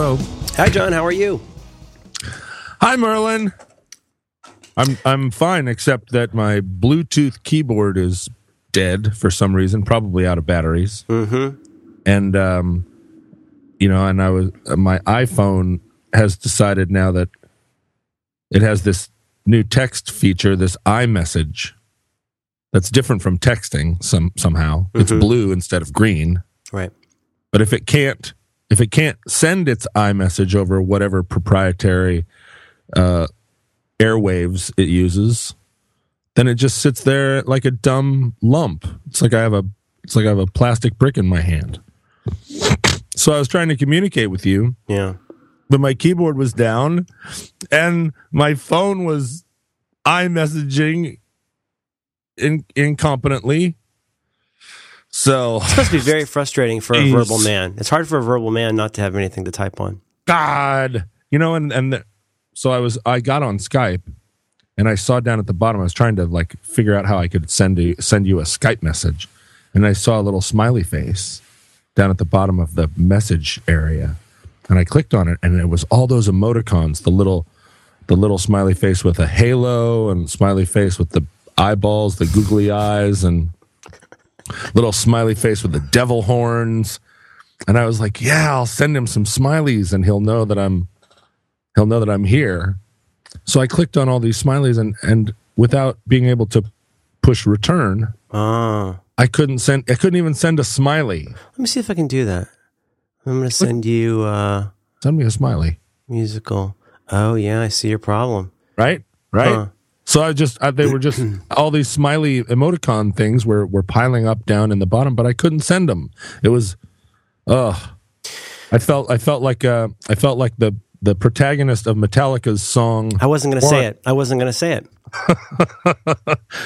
hello. Hi, John. How are you? Hi, Merlin. I'm I'm fine, except that my Bluetooth keyboard is dead for some reason, probably out of batteries. Mm-hmm. And um, you know, and I was my iPhone has decided now that it has this new text feature, this iMessage, that's different from texting. Some somehow it's Mhm. blue instead of green. Right. But if it can't if it can't send its iMessage over whatever proprietary uh, airwaves it uses, then it just sits there like a dumb lump. It's like I have a it's like I have a plastic brick in my hand. So I was trying to communicate with you, Yeah. but my keyboard was down and my phone was iMessaging in, incompetently. So It's supposed to be very frustrating for a Jeez. verbal man. It's hard for a verbal man not to have anything to type on. God, you know, and and the, so I was I got on Skype, and I saw down at the bottom. I was trying to like figure out how I could send you send you a Skype message, and I saw a little smiley face down at the bottom of the message area, and I clicked on it, and it was all those emoticons, the little the little smiley face with a halo, and smiley face with the eyeballs, the googly eyes, and little smiley face with the devil horns. And I was like, yeah, I'll send him some smileys and he'll know that I'm he'll know that I'm here. So I clicked on all these smileys and and without being able to push return, Oh. I couldn't send I couldn't even send a smiley. Let me see if I can do that. I'm going to send you uh, Send me a smiley. musical. Oh, yeah. I see your problem. Right? Right? Huh. So I just I, they were just all these smiley emoticon things were were piling up down in the bottom, but I couldn't send them. It was, ugh. I felt I felt like uh I felt like the the protagonist of Metallica's song I wasn't going to say it. I wasn't going to say it.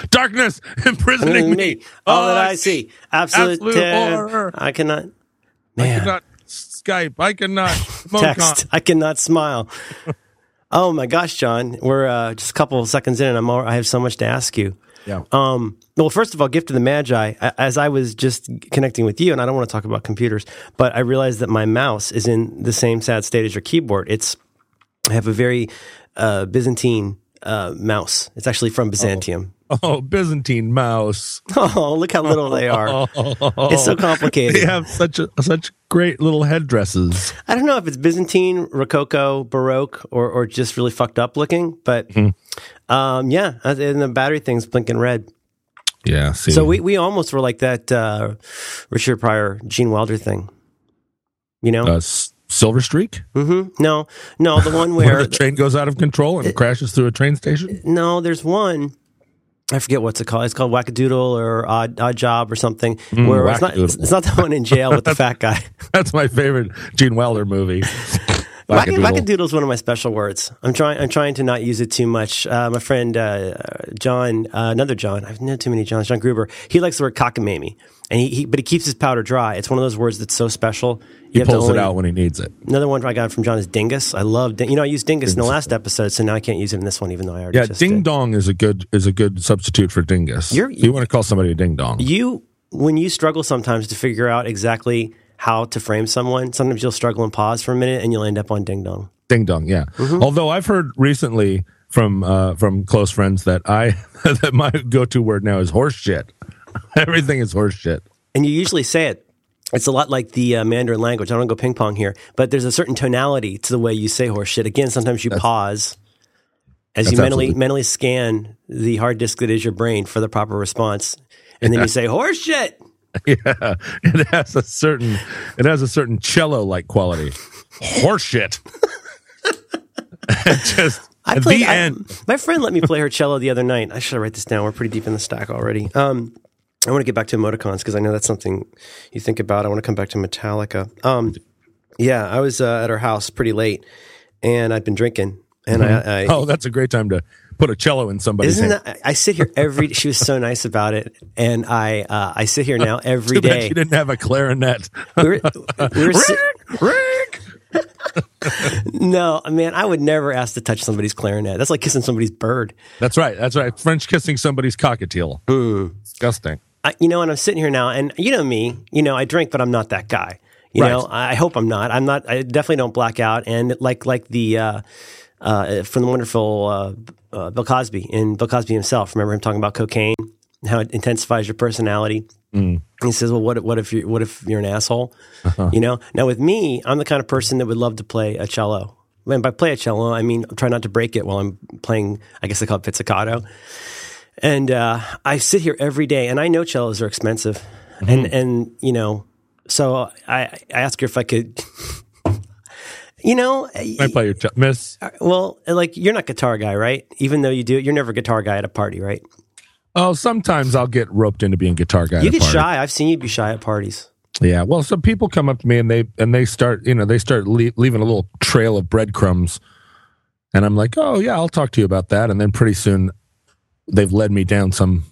"Darkness imprisoning me." All that Oh, I see. Absolute, absolute terror. horror. I cannot. I cannot Skype. I cannot text. I cannot smile. Oh my gosh, John, we're uh, just a couple of seconds in, and I'm all, I have so much to ask you. Yeah. Um, well, first of all, gift of the Magi. As I was just connecting with you, and I don't want to talk about computers, but I realized that my mouse is in the same sad state as your keyboard. It's I have a very uh, Byzantine uh, mouse. It's actually from Byzantium. Oh, Byzantine mouse. Oh, look how little they are. It's so complicated. They have such a, such great little headdresses. I don't know if it's Byzantine, Rococo, Baroque, or or just really fucked up looking, but um, yeah, and the battery thing's blinking red. Yeah. See. So we, we almost were like that uh, Richard Pryor, Gene Wilder thing. You know? uh, S- Silver Streak, hmm No, no, the one where where the train goes out of control and it, crashes through a train station. no, there's one. I forget what's it called. It's called Wackadoodle or Odd, Odd Job or something. where it's not, it's, it's not the one in jail with the fat guy. That's my favorite Gene Wilder movie. Wackadoodle. Wackadoodle is one of my special words. I'm trying. I'm trying to not use it too much. Uh, my friend uh, John, uh, another John. I've known too many Johns. John Gruber. He likes the word cockamamie, and he, he but he keeps his powder dry. It's one of those words that's so special. He You have to pulls it out when he needs it. Another one I got from John is dingus. I love. You know, I used dingus in the last episode, so now I can't use it in this one, even though I already Yeah, ding did. dong is a good is a good substitute for dingus. You're- you want to call somebody a ding dong. You when you struggle sometimes to figure out exactly how to frame someone, sometimes you'll struggle and pause for a minute, and you'll end up on ding dong. Ding dong, yeah. Mm-hmm. Although I've heard recently from uh, from close friends that I that my go to word now is horse shit. Everything is horse shit. and you usually say it. It's a lot like the uh, Mandarin language. I don't go ping pong here, but there's a certain tonality to the way you say horse shit. Again, sometimes you pause as you mentally absolutely- mentally scan the hard disk that is your brain for the proper response, and then you say horse shit. Yeah, it has a certain it has a certain cello like quality. Horse shit. Just I played. the I- end. my friend let me play her cello the other night. I should write this down. We're pretty deep in the stack already. Um, I want to get back to emoticons because I know that's something you think about. I want to come back to Metallica. Um, yeah, I was uh, at her house pretty late, and I'd been drinking, and I, I Oh, that's a great time to put a cello in somebody's Isn't hand. that? I sit here every. She was so nice about it, and I uh, I sit here now every bad she didn't have a clarinet. We were, we were si- Rick, Rick. no, man, I would never ask to touch somebody's clarinet. That's like kissing somebody's bird. That's right. That's right. French kissing somebody's cockatiel. Hmm. Disgusting. I, you know, and I'm sitting here now, and you know me. You know, I drink, but I'm not that guy. You Right. know, I hope I'm not. I'm not. I definitely don't black out. And like like the uh, uh, from the wonderful uh, uh, Bill Cosby and Bill Cosby himself. Remember him talking about cocaine, how it intensifies your personality. He says, "Well, what what if you what if you're an asshole?" You know. Now with me, I'm the kind of person that would love to play a cello. And by play a cello, I mean try not to break it while I'm playing. I guess they call it pizzicato. And uh, I sit here every day, and I know cellos are expensive, and and you know, so I, I ask her if I could. You know, I play your ch- miss. well, like you're not guitar guy, right? Even though you do, you're never guitar guy at a party, right? Oh, sometimes I'll get roped into being guitar guy. You at a get shy. I've seen you be shy at parties. Yeah. Well, some people come up to me and they and they start, you know, they start le- leaving a little trail of breadcrumbs, and I'm like, oh yeah, I'll talk to you about that. And then pretty soon, they've led me down some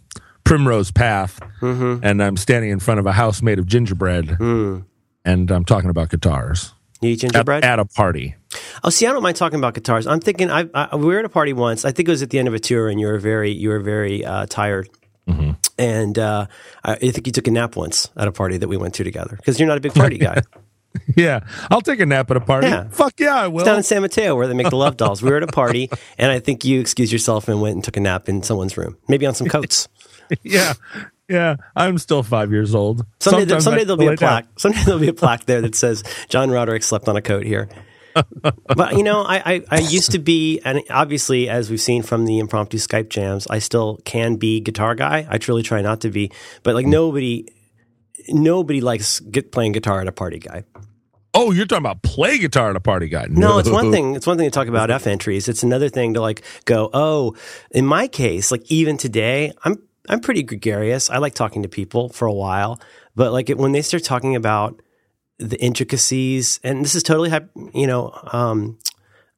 primrose path, Mm-hmm. and I'm standing in front of a house made of gingerbread, Mm. and I'm talking about guitars You eat at, gingerbread? at a party. Oh, see, I don't mind talking about guitars. I'm thinking, I, I we were at a party once. I think it was at the end of a tour, and you were very, you were very uh, tired. Mm-hmm. And uh, I think you took a nap once at a party that we went to together because you're not a big party guy. Yeah, I'll take a nap at a party. Yeah. Fuck yeah, I will. down in San Mateo where they make the love dolls. We were at a party, and I think you excused yourself and went and took a nap in someone's room, maybe on some coats. yeah, yeah. I'm still five years old. Someday, there, someday there'll be a lay down. plaque. Someday there'll be a plaque there that says John Roderick slept on a coat here. but you know, I, I, I used to be, and obviously, as we've seen from the impromptu Skype jams, I still can be guitar guy. I truly try not to be, but like hmm. nobody, nobody likes get playing guitar at a party guy. Oh, you're talking about play guitar at a party guy? No, it's one thing. It's one thing to talk about F entries. It's another thing to like go. Oh, in my case, like even today, I'm I'm pretty gregarious. I like talking to people for a while, but like it, when they start talking about the intricacies, and this is totally, you know, um,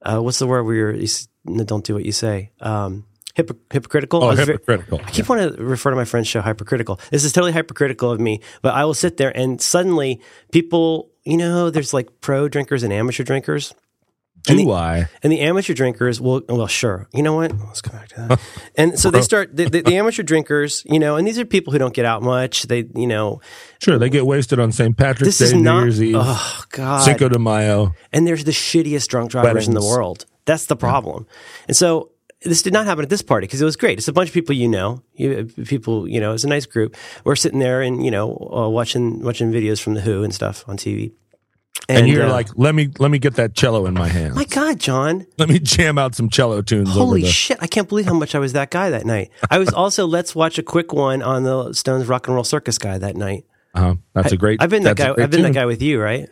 uh, what's the word where you're, you no, don't do what you say. Um, hypo- hypocritical. Oh, I Oh, ve- hypocritical. I keep wanting to refer to my friend's show hypercritical. This is totally hypercritical of me, but I will sit there and suddenly people, you know, there's like pro drinkers and amateur drinkers. Do I? And the amateur drinkers will, well, sure. You know what? Let's go back to that. and so they start, the, the, the amateur drinkers, you know, and these are people who don't get out much. They, you know, Sure, they get wasted on St. Patrick's Day, is New not, Year's Eve, oh, God. Cinco de Mayo. and there's the shittiest drunk drivers in the world. That's the problem. And so this did not happen at this party because it was great. It's a bunch of people you know, you, people you know. It's a nice group. We're sitting there and you know uh, watching watching videos from the Who and stuff on TV. And, you're uh, like, let me let me get that cello in my hand. my God, John! let me jam out some cello tunes over Holy the. shit! I can't believe how much I was that guy that night. I was also let's watch a quick one on the Stones Rock and Roll Circus guy that night. uh that's a great. I've been that guy. I've been that guy with you, right?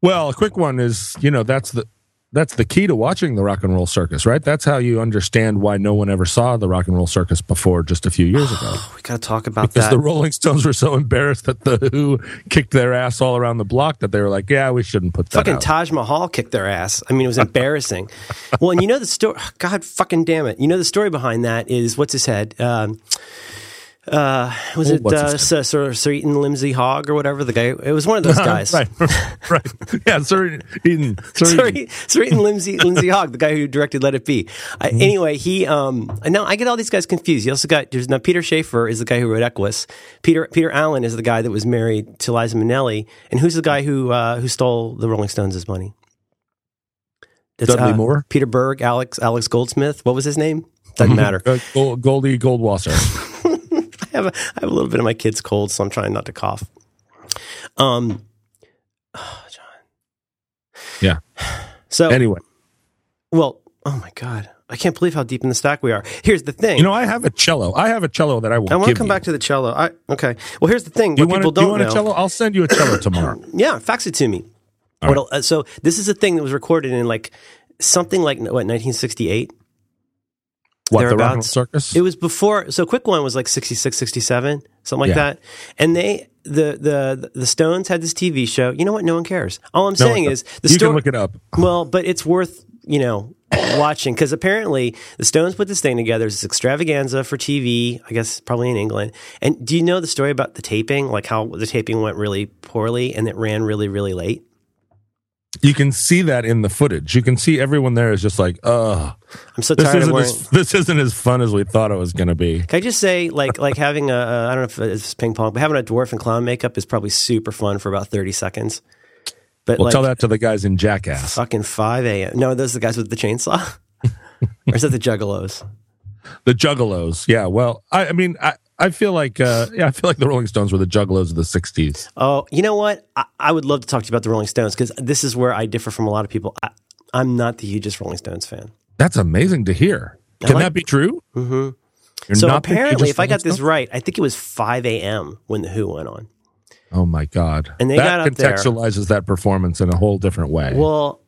Well, a quick one is you know that's the that's the key to watching the rock and roll circus, right? That's how you understand why no one ever saw the rock and roll circus before just a few years ago. We got to talk about Because that. the Rolling Stones were so embarrassed that the Who kicked their ass all around the block that they were like, "Yeah, we shouldn't put that Fucking out." Taj Mahal kicked their ass. I mean, it was embarrassing. well, and you know the story. God fucking damn it! You know the story behind that is what's his head. Um, uh, was Oh, it uh, Sir, Sir, Sir Eaton Lindsay Hogg or whatever the guy? It was one of those guys. right, right, yeah, Sir Eden, Sir Sir, Eden. Sir Eaton Lindsay Lindsay Hogg, the guy who directed Let It Be. I, Mm-hmm. Anyway, he um now I get all these guys confused. You also got there's now Peter Shaffer is the guy who wrote Equus. Peter Peter Allen is the guy that was married to Liza Minnelli, and who's the guy who uh, who stole the Rolling Stones' money? It's, Dudley uh, Moore? Peter Berg, Alex Alex Goldsmith. What was his name? Doesn't matter. Uh, Goldie Goldwasser. I have a, I have a little bit of my kid's cold, so I'm trying not to cough. Um, John. yeah. so Anyway, well, oh my god, I can't believe how deep in the stack we are. Here's the thing. you know, I have a cello. I have a cello that I will. I want to come you. back to the cello. I okay. Well, here's the thing. Do you want, people do you don't want know. a cello? I'll send you a cello tomorrow. Yeah, fax it to me. Uh, so this is a thing that was recorded in like something like what 1968. What the rock and roll Thereabouts. circus? It was before. So quick one was like 66, 67, something like Yeah. that. And they the the the Stones had this TV show. You know what? No one cares. All I'm No, saying is the you story. can look it up. Well, but it's worth you know watching because apparently the Stones put this thing together. It's this extravaganza for TV. I guess probably in England. And do you know the story about the taping? Like how the taping went really poorly and it ran really really late. You can see that in the footage. You can see everyone there is just like, ugh, I'm so this tired of isn't, wearing. as, this isn't as fun as we thought it was going to be. Can I just say, like, like having a, a I don't know if it's ping pong, but having a dwarf and clown makeup is probably super fun for about 30 seconds. But Well, like, tell that to the guys in Jackass. fucking 5 a.m. No, those are the guys with the chainsaw? or is that the juggalos? The Juggalos. Yeah. Well, I, I mean, I, I feel like, uh, yeah, I feel like the Rolling Stones were the Juggalos of the 60s. Oh, you know what? I, I would love to talk to you about the Rolling Stones because this is where I differ from a lot of people. I, I'm not the hugest Rolling Stones fan. That's amazing to hear. Can like- that be true? hmm You're So not apparently, if I got this right, I think it was 5 a.m. when The Who went on. Oh my God. And they that got up there. contextualizes that performance in a whole different way. Well,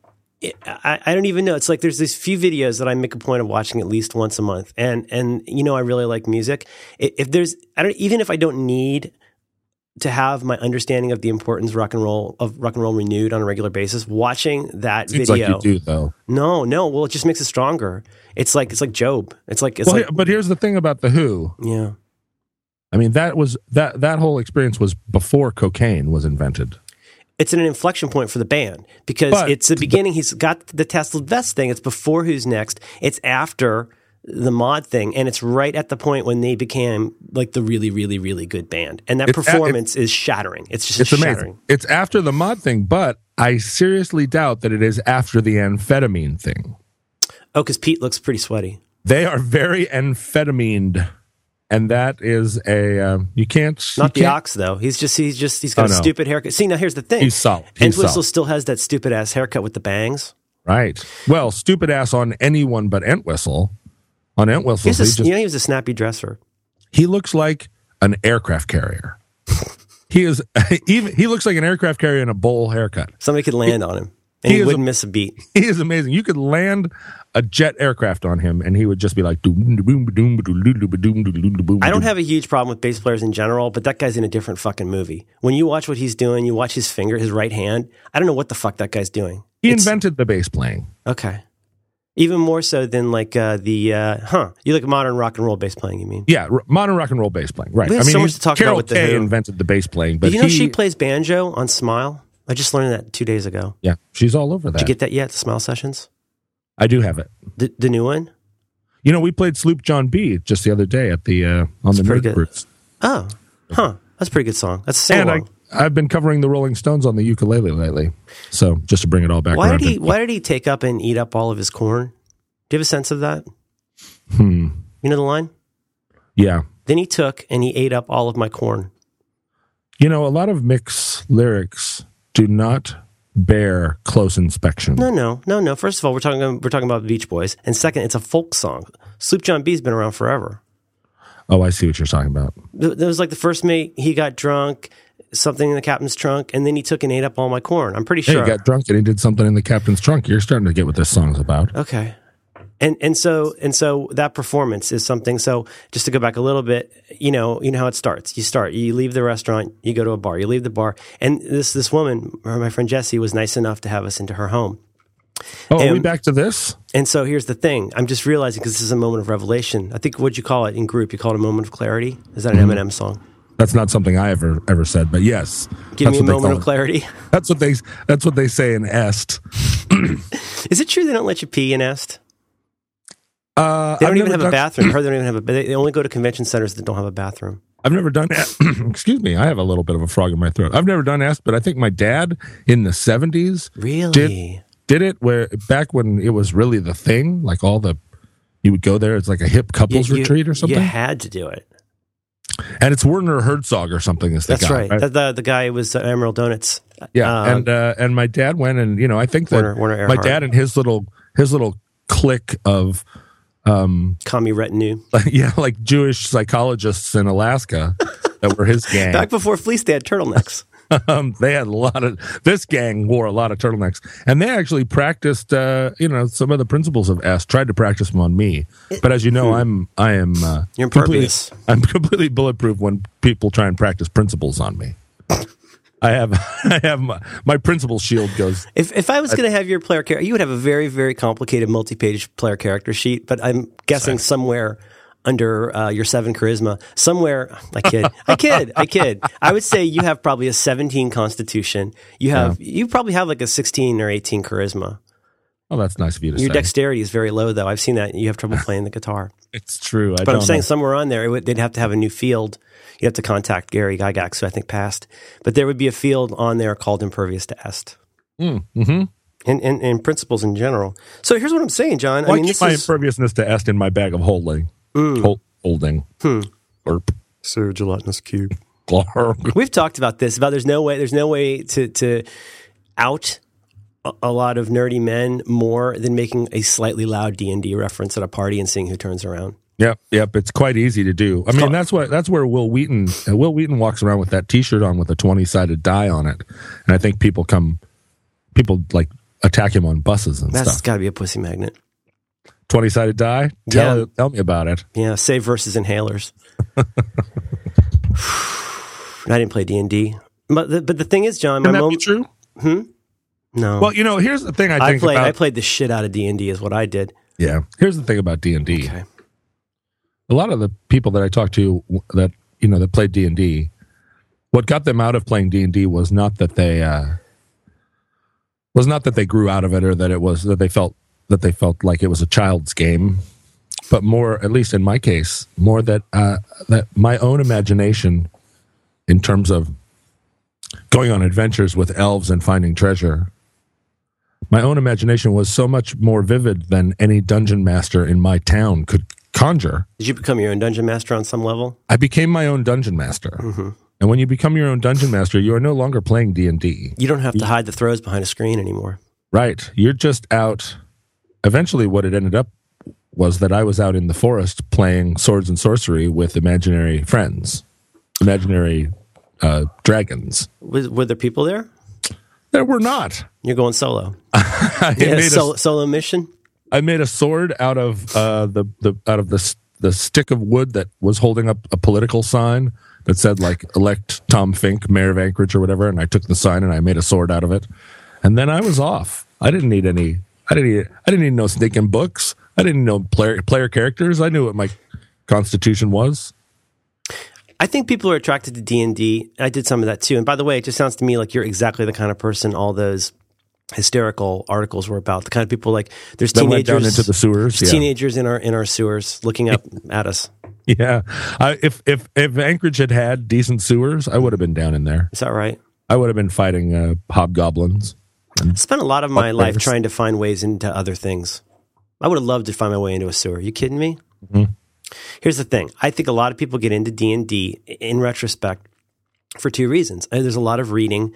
it, I, I don't even know. It's like there's these few videos that I make a point of watching at least once a month, and and you know I really like music. If there's, I don't even if I don't need to have my understanding of the importance of rock and roll of rock and roll renewed on a regular basis. Watching that Seems video, like you do, though. no, no, well, it just makes it stronger. It's like it's like Job. It's like it's Well, like but here's the thing about the Who. yeah. I mean, that was that that whole experience was before cocaine was invented. It's an inflection point for the band because But- it's the beginning. He's got the Tesla vest thing. It's before Who's Next. It's after the mod thing, and it's right at the point when they became like the really, really, really good band. And that It's at- performance is shattering. It's just It's amazing. It's after the mod thing, but I seriously doubt that it is after the amphetamine thing. Oh, because Pete looks pretty sweaty. They are very amphetamine, and that is a um, you can't Not you the can't- ox though. He's just he's just he's got Oh, a no. stupid haircut. See now here's the thing. He's solid. He's Entwistle solid. still has that stupid ass haircut with the bangs. right. Well, stupid ass on anyone but Entwistle. On Entwistle, He's he a, just you know he was a snappy dresser. he looks like an aircraft carrier. he is even he looks like an aircraft carrier in a bowl haircut. Somebody could land on him and he he, wouldn't a- miss a beat. He is amazing. You could land a jet aircraft on him, and he would just be like. I don't have a huge problem with bass players in general, but that guy's in a different fucking movie. When you watch what he's doing, you watch his finger, his right hand. I don't know what the fuck that guy's doing. He It's- invented the bass playing. Okay. Even more so than like uh, the uh, huh? You like modern rock and roll bass playing? You mean? Yeah, r- modern rock and roll bass playing. Right. I mean, so much to talk Carol about with The Kaye Who. invented the bass playing, but Did you know he, she plays banjo on Smile? I just learned that two days ago. yeah, she's all over that. Did you get that yet? The Smile sessions, I do have it. the, the new one. You know, we played Sloop John B just the other day at the uh, on the pretty Nerd. Oh, huh? That's a pretty good song. That's a sing I, along. I've been covering the Rolling Stones on the ukulele lately. So just to bring it all back Why did he? to- Why did he take up and eat up all of his corn? Do you have a sense of that? Hmm. You know the line. Yeah. Then he took and he ate up all of my corn. You know, a lot of mix lyrics do not bear close inspection. No, no, no, no. First of all, we're talking we're talking about Beach Boys, and second, it's a folk song. Sloop John B's been around forever. Oh, I see what you're talking about. That was like the first mate. He got drunk, something in the captain's trunk, and then he took and ate up all my corn. I'm pretty sure. you got drunk and he did something in the captain's trunk. You're starting to get what this song's about. okay. And and so and so that performance is something. So just to go back a little bit, you know, you know how it starts. You start, you leave the restaurant, you go to a bar, you leave the bar, and this this woman, my friend Jessie, was nice enough to have us into her home. Oh, are we back to this? And so here's the thing. I'm just realizing because this is a moment of revelation. I think what'd you call it in group? You call it a moment of clarity. Is that an Mm-hmm. Eminem song? That's not something I ever ever said, but yes, Give me a moment of it. clarity. That's what they that's what they say in Est. Is it true they don't let you pee in Est? Uh, They don't I've even have a bathroom. Heard they don't even have a. They only go to convention centers that don't have a bathroom. I've never done. excuse me, I have a little bit of a frog in my throat. I've never done Est, but I think my dad in the seventies Really? did it where back when it was really the thing. Like all the you would go there. It's like a hip couples You- you- retreat or something. You had to do it. And it's Werner Herzog or something. Is the That's guy, right. The, the the guy was uh, Emerald Donuts. Yeah, Uh, and uh, and my dad went, and you know, I think that my dad and his little his little clique of um Commie retinue. yeah, like Jewish psychologists in Alaska that were his gang. Back before Fleece, they had turtlenecks. um, they had a lot of this gang wore a lot of turtlenecks, and they actually practiced, uh, you know, some of the principles of S. Tried to practice them on me, but as you know, I'm I am uh, You're completely. I'm completely bulletproof when people try and practice principles on me. I have I have my, my principle shield goes. If if I was going to have your player character, you would have a very very complicated multi-page player character sheet. But I'm guessing somewhere under uh, your seven charisma. Somewhere, I kid, I kid, I kid. I would say you have probably a 17 constitution. You have, you probably have like a 16 or 18 charisma. Oh, that's nice of you to Your say. dexterity is very low, though. I've seen that. You have trouble playing the guitar. it's true. I But don't I'm saying know. somewhere on there, it would, they'd have to have a new field. You have to contact Gary Gygax, who I think passed. But there would be a field on there called impervious to est. mm-hmm. And, and, and principles in general. So here's what I'm saying, John. I mean, keep this my is imperviousness to est in my bag of holding? Hol- holding. Hmm. Or Sir Gelatinous Cube. Clark. We've talked about this. About there's no way. There's no way to to out a, a lot of nerdy men more than making a slightly loud D and D reference at a party and seeing who turns around. Yep, yep. It's quite easy to do. I mean, that's what that's where Wil Wheaton uh, Wil Wheaton walks around with that T-shirt on with a twenty sided die on it, and I think people come, people like attack him on buses and That's stuff. got to be a pussy magnet. Twenty sided die. Tell Yeah. tell me about it. Yeah, save versus inhalers. I didn't play D and D, but the, but the thing is, John, my Can that mom. be true? No, Well, you know, here's the thing I I think played. about. I played the shit out of D and D. Is what I did. yeah, here's the thing about D and D. Okay. A lot of the people that I talked to that you know that played D and D, what got them out of playing D and D was not that they uh, was not that they grew out of it or that it was that they felt that they felt like it was a child's game, but more, at least in my case, more that uh, that my own imagination, in terms of going on adventures with elves and finding treasure, my own imagination was so much more vivid than any dungeon master in my town could conjure. Did you become your own dungeon master on some level? I became my own dungeon master. And when you become your own dungeon master, you are no longer playing D&D. You don't have to hide the throws behind a screen anymore. Right. You're just out. Eventually, what it ended up was that I was out in the forest playing swords and sorcery with imaginary friends, imaginary uh, dragons. Was, were there people there? Were not. You're going solo. I, Yeah, made, solo, a, solo mission. I made a sword out of uh, the, the out of the the stick of wood that was holding up a political sign that said like elect Tom Fink, mayor of Anchorage or whatever, and I took the sign and I made a sword out of it, and then I was off. I didn't need any. I didn't. Need, I didn't need no sneaking books. I didn't know player player characters. I knew what my constitution was. I think people are attracted to D and D. I did some of that too. And by the way, it just sounds to me like you're exactly the kind of person all those hysterical articles were about. The kind of people like there's That teenagers down into the sewers. Yeah. teenagers in our in our sewers looking up at us. Yeah, I, if if if Anchorage had had decent sewers, I would have been down in there. Is that right? I would have been fighting uh, hobgoblins. I spent a lot of my life trying to find ways into other things. I would have loved to find my way into a sewer. Are you kidding me? Mm-hmm. Here's the thing. I think a lot of people get into D and D in retrospect for two reasons. Uh, There's a lot of reading,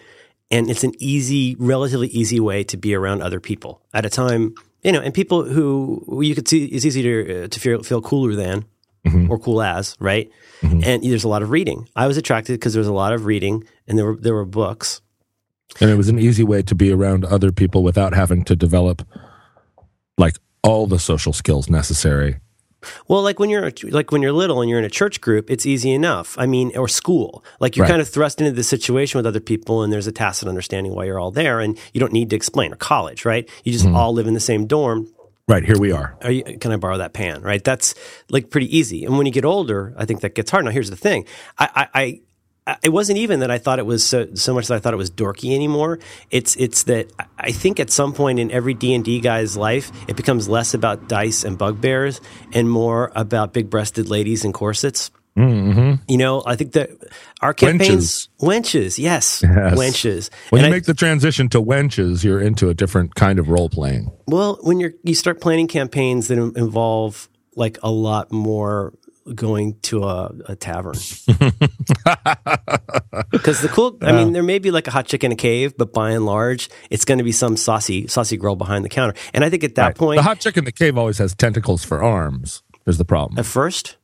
and it's an easy, relatively easy way to be around other people at a time. You know, and people who you could see it's easy to uh, to feel, feel cooler than Mm-hmm. or cool as, right? And there's a lot of reading. I was attracted because there was a lot of reading, and there were there were books. And it was an easy way to be around other people without having to develop like all the social skills necessary. Well, like when you're like when you're little and you're in a church group, it's easy enough. I mean, or school. Like you're Right. kind of thrust into the situation with other people, and there's a tacit understanding why you're all there, and you don't need to explain. Or college, right? You just mm-hmm. all live in the same dorm. Right, here we are. Are you, can I borrow that pan? Right? That's like pretty easy. And when you get older, I think that gets hard. Now, here's the thing. I, I I- it wasn't even that I thought it was so, so much that I thought it was dorky anymore. It's it's that I think at some point in every D and D guy's life, it becomes less about dice and bugbears and more about big breasted ladies and corsets. Mm-hmm. You know, I think that our campaigns, wenches, yes, Yes. wenches. When And you I- make the transition to wenches, you're into a different kind of role playing. Well, when you're you start planning campaigns that involve like a lot more going to a, a tavern. Because the cool, I mean, there may be like a hot chick in a cave, but by and large, it's going to be some saucy, saucy girl behind the counter. And I think at that Right. point, the hot chick in the cave always has tentacles for arms. Is the problem? at first,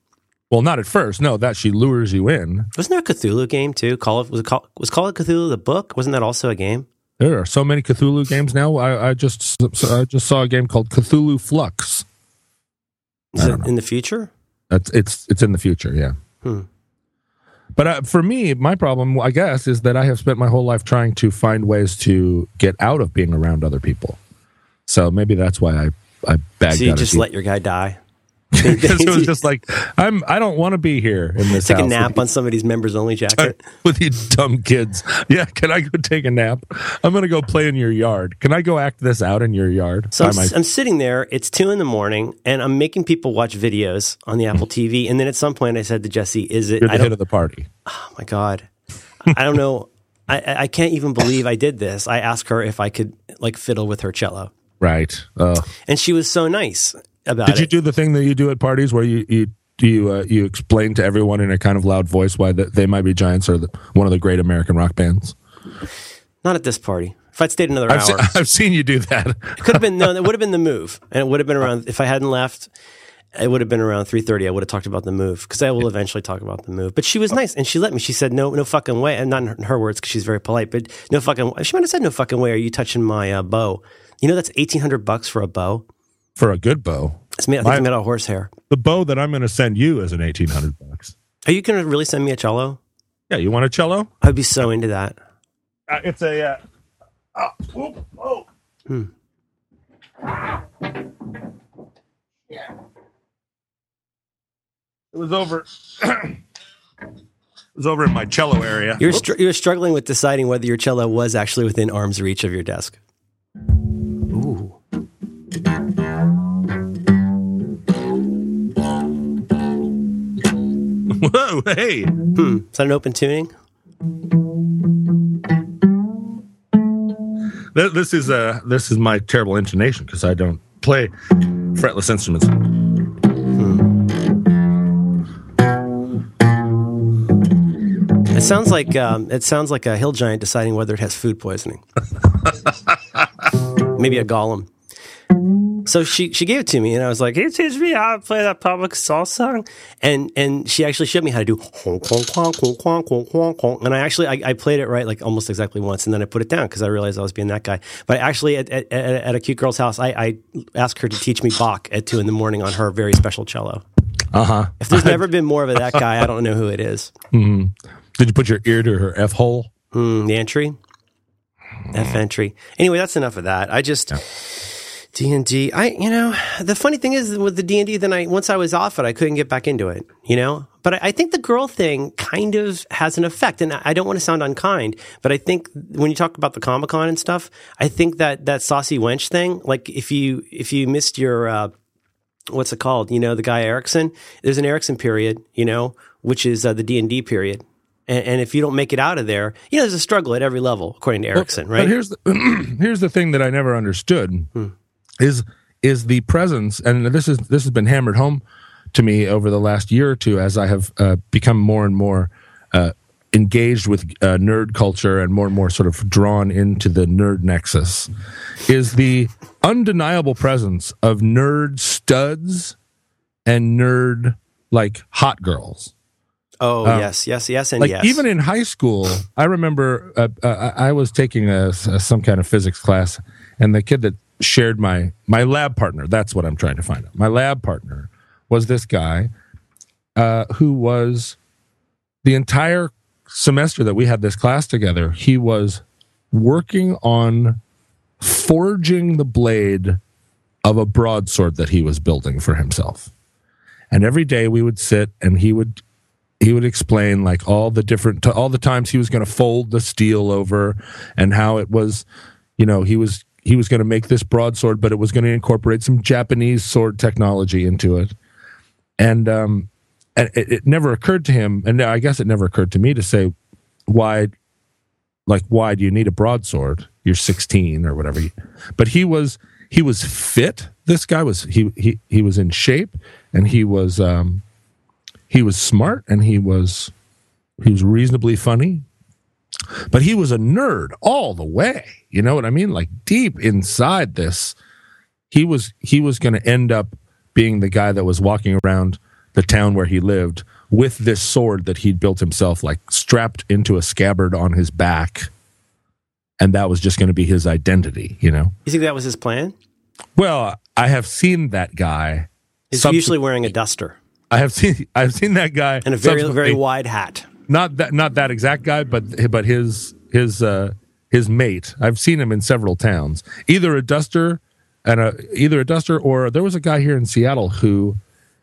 well, not at first. No, that she lures you in. wasn't there a Cthulhu game too? Call it was it call, was Call of Cthulhu the book? Wasn't that also a game? There are so many Cthulhu games now. I, I just I just saw a game called Cthulhu Fluxx. Is it know. in the future? That's it's it's in the future, yeah. Hmm. But uh, for me, my problem, I guess, is that I have spent my whole life trying to find ways to get out of being around other people. So maybe that's why I I bagged So you just let your guy die. because it was just like I'm. I don't want to be here in this. Take a nap on somebody's members only jacket. with you dumb kids. Yeah, can I go take a nap? I'm gonna go play in your yard. Can I go act this out in your yard? So I'm, my- I'm sitting there. It's two in the morning, and I'm making people watch videos on the Apple TV. And then at some point, I said to Jesse, "Is it? you're I the don't, of the party. oh my god, I don't know. I, I I can't even believe I did this. I asked her if I could like fiddle with her cello, Right. Uh, and she was so nice about did you it. do the thing that you do at parties where you you do you uh, you explain to everyone in a kind of loud voice why the, they might be giants or the, one of the great American rock bands? Not at this party. If I'd stayed another I've, hour, se- I've seen you do that. it could have been no. That would have been the move, and it would have been around. If I hadn't left, it would have been around three thirty. I would have talked about the move because I will eventually talk about the move. But she was nice, and she let me. She said, "No, no fucking way," and not in her, in her words because she's very polite. But no fucking. She might have said, "No fucking way." Are you touching my uh, bow? You know that's eighteen hundred bucks for a bow. For a good bow, It's made. I think My- it's made out of horsehair. the bow that I'm going to send you is an eighteen hundred bucks. Are you going to really send me a cello? Yeah, you want a cello? I'd be so into that. Uh, it's a. Uh, oh, whoop, oh. Hmm. Yeah. It was over. it was over in my cello area. You're str- you're struggling with deciding whether your cello was actually within arm's reach of your desk. Hey. Hmm. Is that an open tuning? This is uh this is my terrible intonation because I don't play fretless instruments. It sounds like um, it sounds like a hill giant deciding whether it has food poisoning. Maybe a golem. So she she gave it to me, and I was like, "Hey, teach me how to play that public salsa song." And and she actually showed me how to do honk, honk, honk, honk, honk, honk, honk, honk. And I actually I, I played it right like almost exactly once, and then I put it down because I realized I was being that guy. But actually, at, at, at a cute girl's house, I, I asked her to teach me Bach at two in the morning on her very special cello. Uh huh. If there's never been more of that guy, I don't know who it is. Did you put your ear to her f hole? Hmm, the entry, F entry. Anyway, that's enough of that. I just D and D. I you know the funny thing is with the D and D, then I once I was off it, I couldn't get back into it. You know, but I, I think the girl thing kind of has an effect, and I don't want to sound unkind, but I think when you talk about the Comic Con and stuff, I think that that saucy wench thing, like if you if you missed your uh, what's it called? You know, the guy Erikson. There's an Erikson period, you know, which is uh, the D and D period. And, and if you don't make it out of there, you know, there's a struggle at every level, according to Erikson, But right? here's the here's the thing that I never understood is is the presence, and this is this has been hammered home to me over the last year or two as I have uh, become more and more uh, engaged with uh, nerd culture and more and more sort of drawn into the nerd nexus, is the undeniable presence of nerd studs and nerd like hot girls. oh, yes, yes, yes, and Like yes. even in high school, I remember uh, uh, I I was taking a, a- some kind of physics class, and the kid that shared my my lab partner. That's what I'm trying to find out. My lab partner was this guy uh, who was the entire semester that we had this class together. He was working on forging the blade of a broadsword that he was building for himself. And every day we would sit and he would he would explain like all the different all the times he was going to fold the steel over and how it was you know he was he was going to make this broadsword but it was going to incorporate some japanese sword technology into it. And um and it, it never occurred to him and i guess it never occurred to me to say why like why do you need a broadsword? You're 16 or whatever. But he was he was fit. This guy was he he he was in shape and he was um he was smart and he was he was reasonably funny but he was a nerd all the way. You know what i mean? Like deep inside this he was he was going to end up being the guy that was walking around the town where he lived with this sword that he'd built himself like strapped into a scabbard on his back. And that was just going to be his identity you know? You think that was his plan? well i have seen that guy He's subse- usually wearing a duster. I have seen i've seen that guy and a very very wide hat. Not that not that exact guy, but but his his uh, his mate. I've seen him in several towns. Either a duster and a either a duster or there was a guy here in Seattle who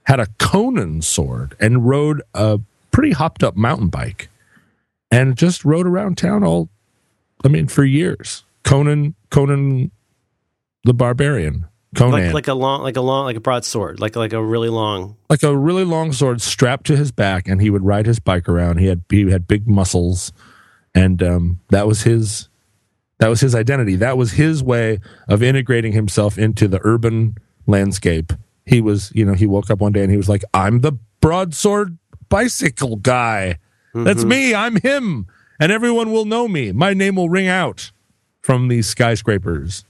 had a Conan sword and rode a pretty hopped up mountain bike and just rode around town all, I mean, for years. Conan, Conan the Barbarian. Conan. Like, like a long, like a long, like a broadsword, like like a really long. like a really long sword strapped to his back, and he would ride his bike around. He had he had big muscles, and um, that was his that was his identity. That was his way of integrating himself into the urban landscape. He was, you know, he woke up one day and he was like, "I'm the broadsword bicycle guy. That's me. I'm him, and everyone will know me. My name will ring out from these skyscrapers."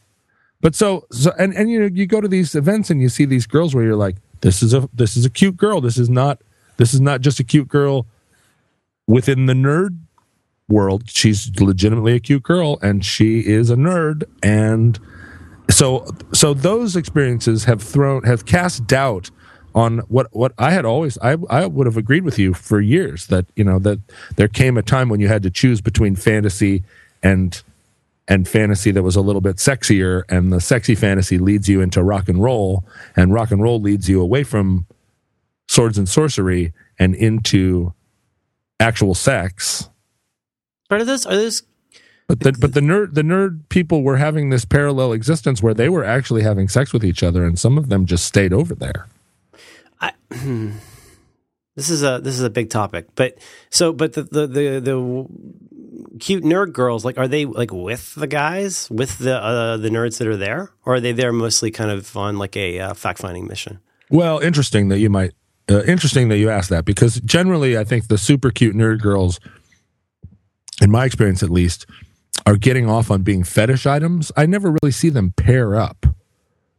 But so, so and, and you know, you go to these events and you see these girls where you're like, this is a this is a cute girl. This is not this is not just a cute girl within the nerd world. She's legitimately a cute girl and she is a nerd. And so so those experiences have thrown have cast doubt on what what I had always I I would have agreed with you for years that you know that there came a time when you had to choose between fantasy and and fantasy that was a little bit sexier and the sexy fantasy leads you into rock and roll and rock and roll leads you away from swords and sorcery and into actual sex But are those are those but the, but the nerd the nerd people were having this parallel existence where they were actually having sex with each other and some of them just stayed over there I, hmm. this is a this is a big topic. But so but the the the, the cute nerd girls like are they like with the guys with the uh, the nerds that are there or are they there mostly kind of on like a uh, fact finding mission? Well, interesting that you might. Uh, interesting that you asked that because generally, I think the super cute nerd girls, in my experience at least, are getting off on being fetish items. I never really see them pair up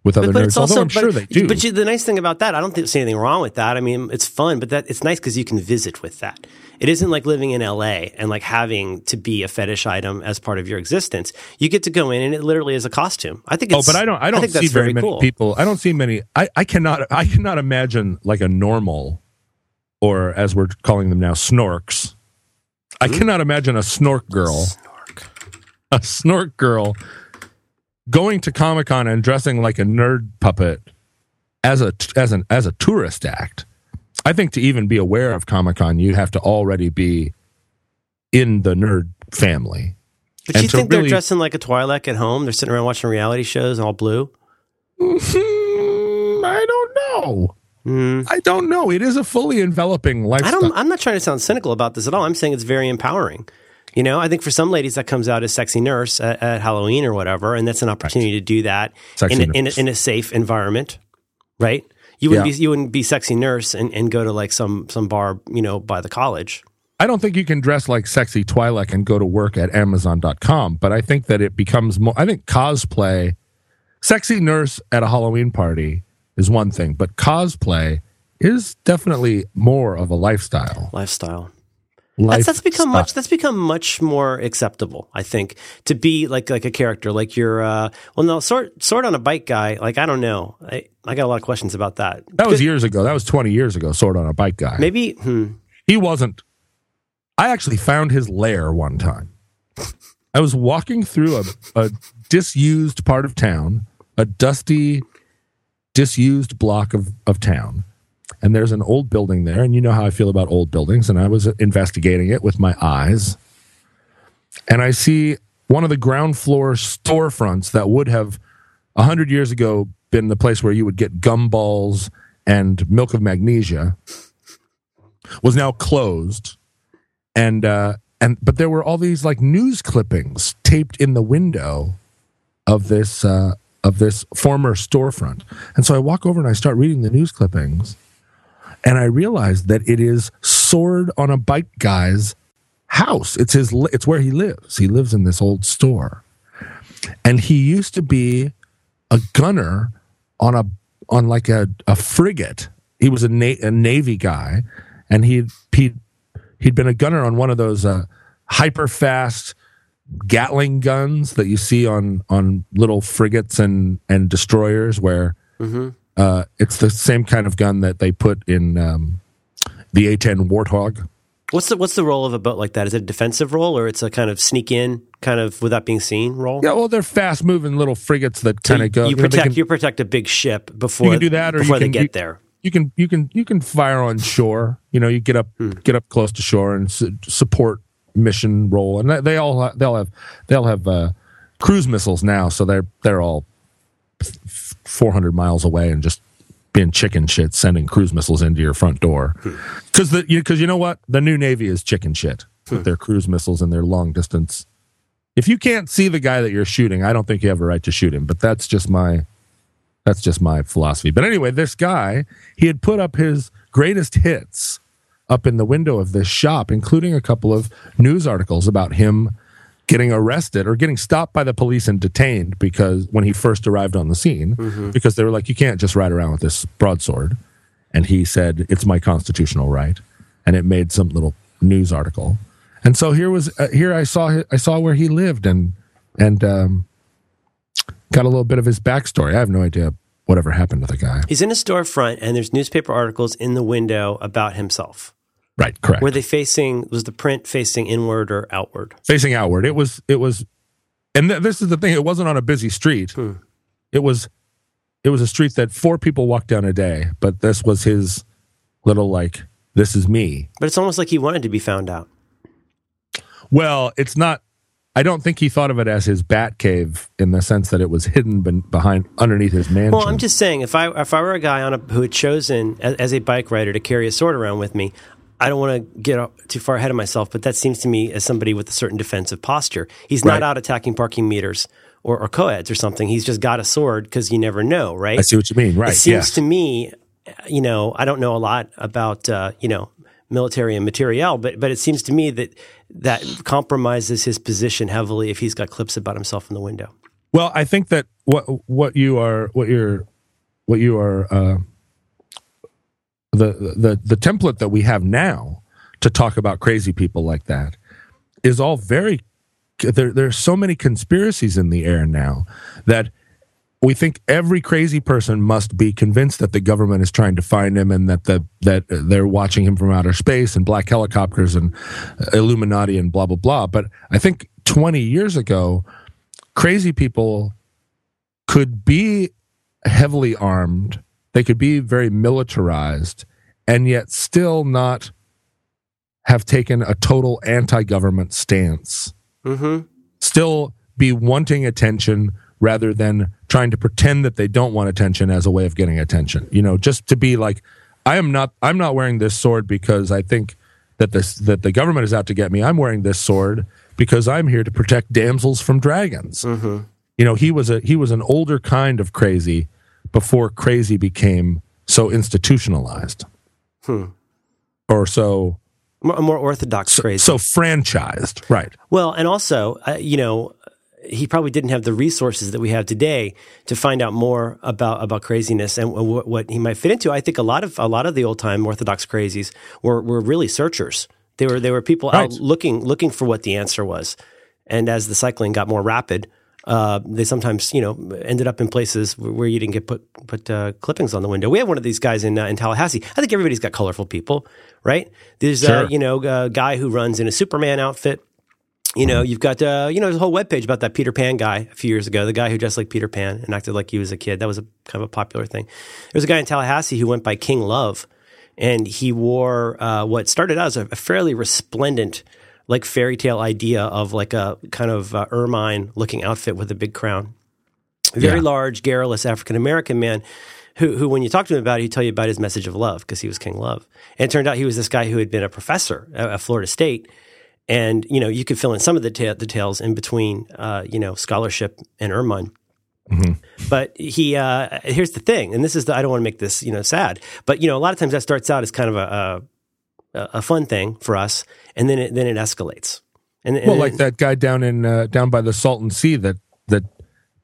with other nerds, although I'm but, sure they do. But you, the nice thing about that, I don't think, see anything wrong with that. I mean, it's fun, but that it's nice because you can visit with that. It isn't like living in LA and like having to be a fetish item as part of your existence. You get to go in and it literally is a costume. I think oh, but I don't. I don't think see very many cool. people. I don't see many. I, I cannot. I cannot imagine like a normal, or as we're calling them now, snorks. I Hmm? cannot imagine a snork girl. Snork. a snork girl going to Comic Con and dressing like a nerd puppet as a as an as a tourist act. I think to even be aware of Comic Con, you have to already be in the nerd family. But And you think really- they're dressing like a Twi'lek at home? They're sitting around watching reality shows all blue. Hmm, I don't know. I don't know. It is a fully enveloping. I lifestyle. don't. I'm not trying to sound cynical about this at all. I'm saying it's very empowering. You know, I think for some ladies that comes out as sexy nurse at, at Halloween or whatever, and that's an opportunity to do that in a, in, a, in a safe environment, right? You wouldn't Yeah. be you wouldn't be sexy nurse and, and go to like some some bar, you know, by the college. I don't think you can dress like sexy Twi'lek and go to work at Amazon.com, but I think that it becomes more. I think cosplay, sexy nurse at a Halloween party is one thing, but cosplay is definitely more of a lifestyle. Lifestyle. That's, that's become Lifestyle. much. That's become much more acceptable, I think, to be like like a character, like you're. Uh, well, no, sword sword on a bike guy. Like I don't know. I I got a lot of questions about that. That was years ago. That was 20 years ago, Sword on a Bike guy. Maybe. Hmm. He wasn't. I actually found his lair one time. I was walking through a, a disused part of town, a dusty, disused block of, of town. And there's an old building there. And you know how I feel about old buildings. And I was investigating it with my eyes. And I see one of the ground floor storefronts that would have, a hundred years ago, been the place where you would get gumballs and milk of magnesia was now closed and uh and but there were all these like news clippings taped in the window of this uh of this former storefront and so i walk over and i start reading the news clippings and i realized that it is sword on a bike guy's house. It's his it's where he lives. He lives in this old store. And he used to be a gunner on a on like a, a frigate. He was a, na- a navy guy, and he he he'd been a gunner on one of those uh, hyper fast Gatling guns that you see on on little frigates and and destroyers, where uh, it's the same kind of gun that they put in um, the A10 Warthog. What's the what's the role of a boat like that? Is it a defensive role or it's a kind of sneak in, kind of without being seen role? Yeah, well, they're fast moving little frigates that So kind of go. you you know, protect can- you protect a big ship before You can do that, or before they can- get you- there. you can you can you can fire on shore. You know, you get up get up close to shore and su- support mission role, and they- they all they'll have they'll have uh, cruise missiles now, so they're they're all four hundred miles away and just being chicken shit, sending cruise missiles into your front door. Hmm. Because the because you know what, the new Navy is chicken shit with hmm. their cruise missiles and their long distance. If you can't see the guy that you're shooting, I don't think you have a right to shoot him. But that's just my that's just my philosophy. But anyway, this guy, he had put up his greatest hits up in the window of this shop, including a couple of news articles about him getting arrested or getting stopped by the police and detained because when he first arrived on the scene, because they were like, you can't just ride around with this broadsword. And he said, it's my constitutional right. And it made some little news article. And so here was uh, here I saw I saw where he lived and and um, got a little bit of his backstory. I have no idea whatever happened to the guy. He's in a storefront, and there's newspaper articles in the window about himself. Right, correct. Were they facing? Was the print facing inward or outward? Facing outward. It was it was, and th- this is the thing. It wasn't on a busy street. Hmm. It was it was a street that four people walk down a day. But this was his little like this is me. But it's almost like he wanted to be found out. Well, it's not. I don't think he thought of it as his bat cave in the sense that it was hidden behind underneath his mansion. Well, I'm just saying, if I if I were a guy on a who had chosen as, as a bike rider to carry a sword around with me, I don't want to get too far ahead of myself. But that seems to me as somebody with a certain defensive posture. He's not out attacking parking meters or, or co-eds or something. He's just got a sword because you never know, right? I see what you mean. Right. It seems yes. to me, you know, I don't know a lot about uh, you know military and materiel, but but it seems to me that that compromises his position heavily if he's got clips about himself in the window. Well, I think that what what you are what you're what you are uh, the the the template that we have now to talk about crazy people like that is all very there there's so many conspiracies in the air now that we think every crazy person must be convinced that the government is trying to find him and that the that they're watching him from outer space and black helicopters and uh, Illuminati and blah blah blah. But I think 20 years ago, crazy people could be heavily armed, they could be very militarized, and yet still not have taken a total anti-government stance. Mm-hmm. Still be wanting attention rather than trying to pretend that they don't want attention as a way of getting attention. You know, just to be like, I am not. I'm not wearing this sword because I think that this that the government is out to get me. I'm wearing this sword because I'm here to protect damsels from dragons. You know, he was a he was an older kind of crazy before crazy became so institutionalized or so More, more orthodox crazy. so franchised. Right. Well, and also, uh, you know, he probably didn't have the resources that we have today to find out more about about craziness and what, what he might fit into. I think a lot of a lot of the old time Orthodox crazies were were really searchers. They were they were people out looking looking for what the answer was. And as the cycling got more rapid, uh, they sometimes you know ended up in places where you didn't get put put uh, clippings on the window. We have one of these guys in uh, in Tallahassee. I think everybody's got colorful people, right? There's uh, Sure. you know a guy who runs in a Superman outfit. You know, you've got uh, you know there's a whole webpage about that Peter Pan guy a few years ago, the guy who dressed like Peter Pan and acted like he was a kid. That was a kind of a popular thing. There was a guy in Tallahassee who went by King Love, and he wore uh, what started out as a, a fairly resplendent, like fairy tale idea of like a kind of uh, ermine looking outfit with a big crown. Very Yeah. large, garrulous African American man. Who, who, when you talk to him about it, he'd tell you about his message of love because he was King Love. And it turned out he was this guy who had been a professor at, at Florida State and you know you could fill in some of the ta- details in between uh, you know scholarship and ermine but he uh, here's the thing and this is the, i don't want to make this you know sad but you know a lot of times that starts out as kind of a a, fun thing for us and then it then it escalates and, and Well, like that guy down in uh, down by the Salton Sea that that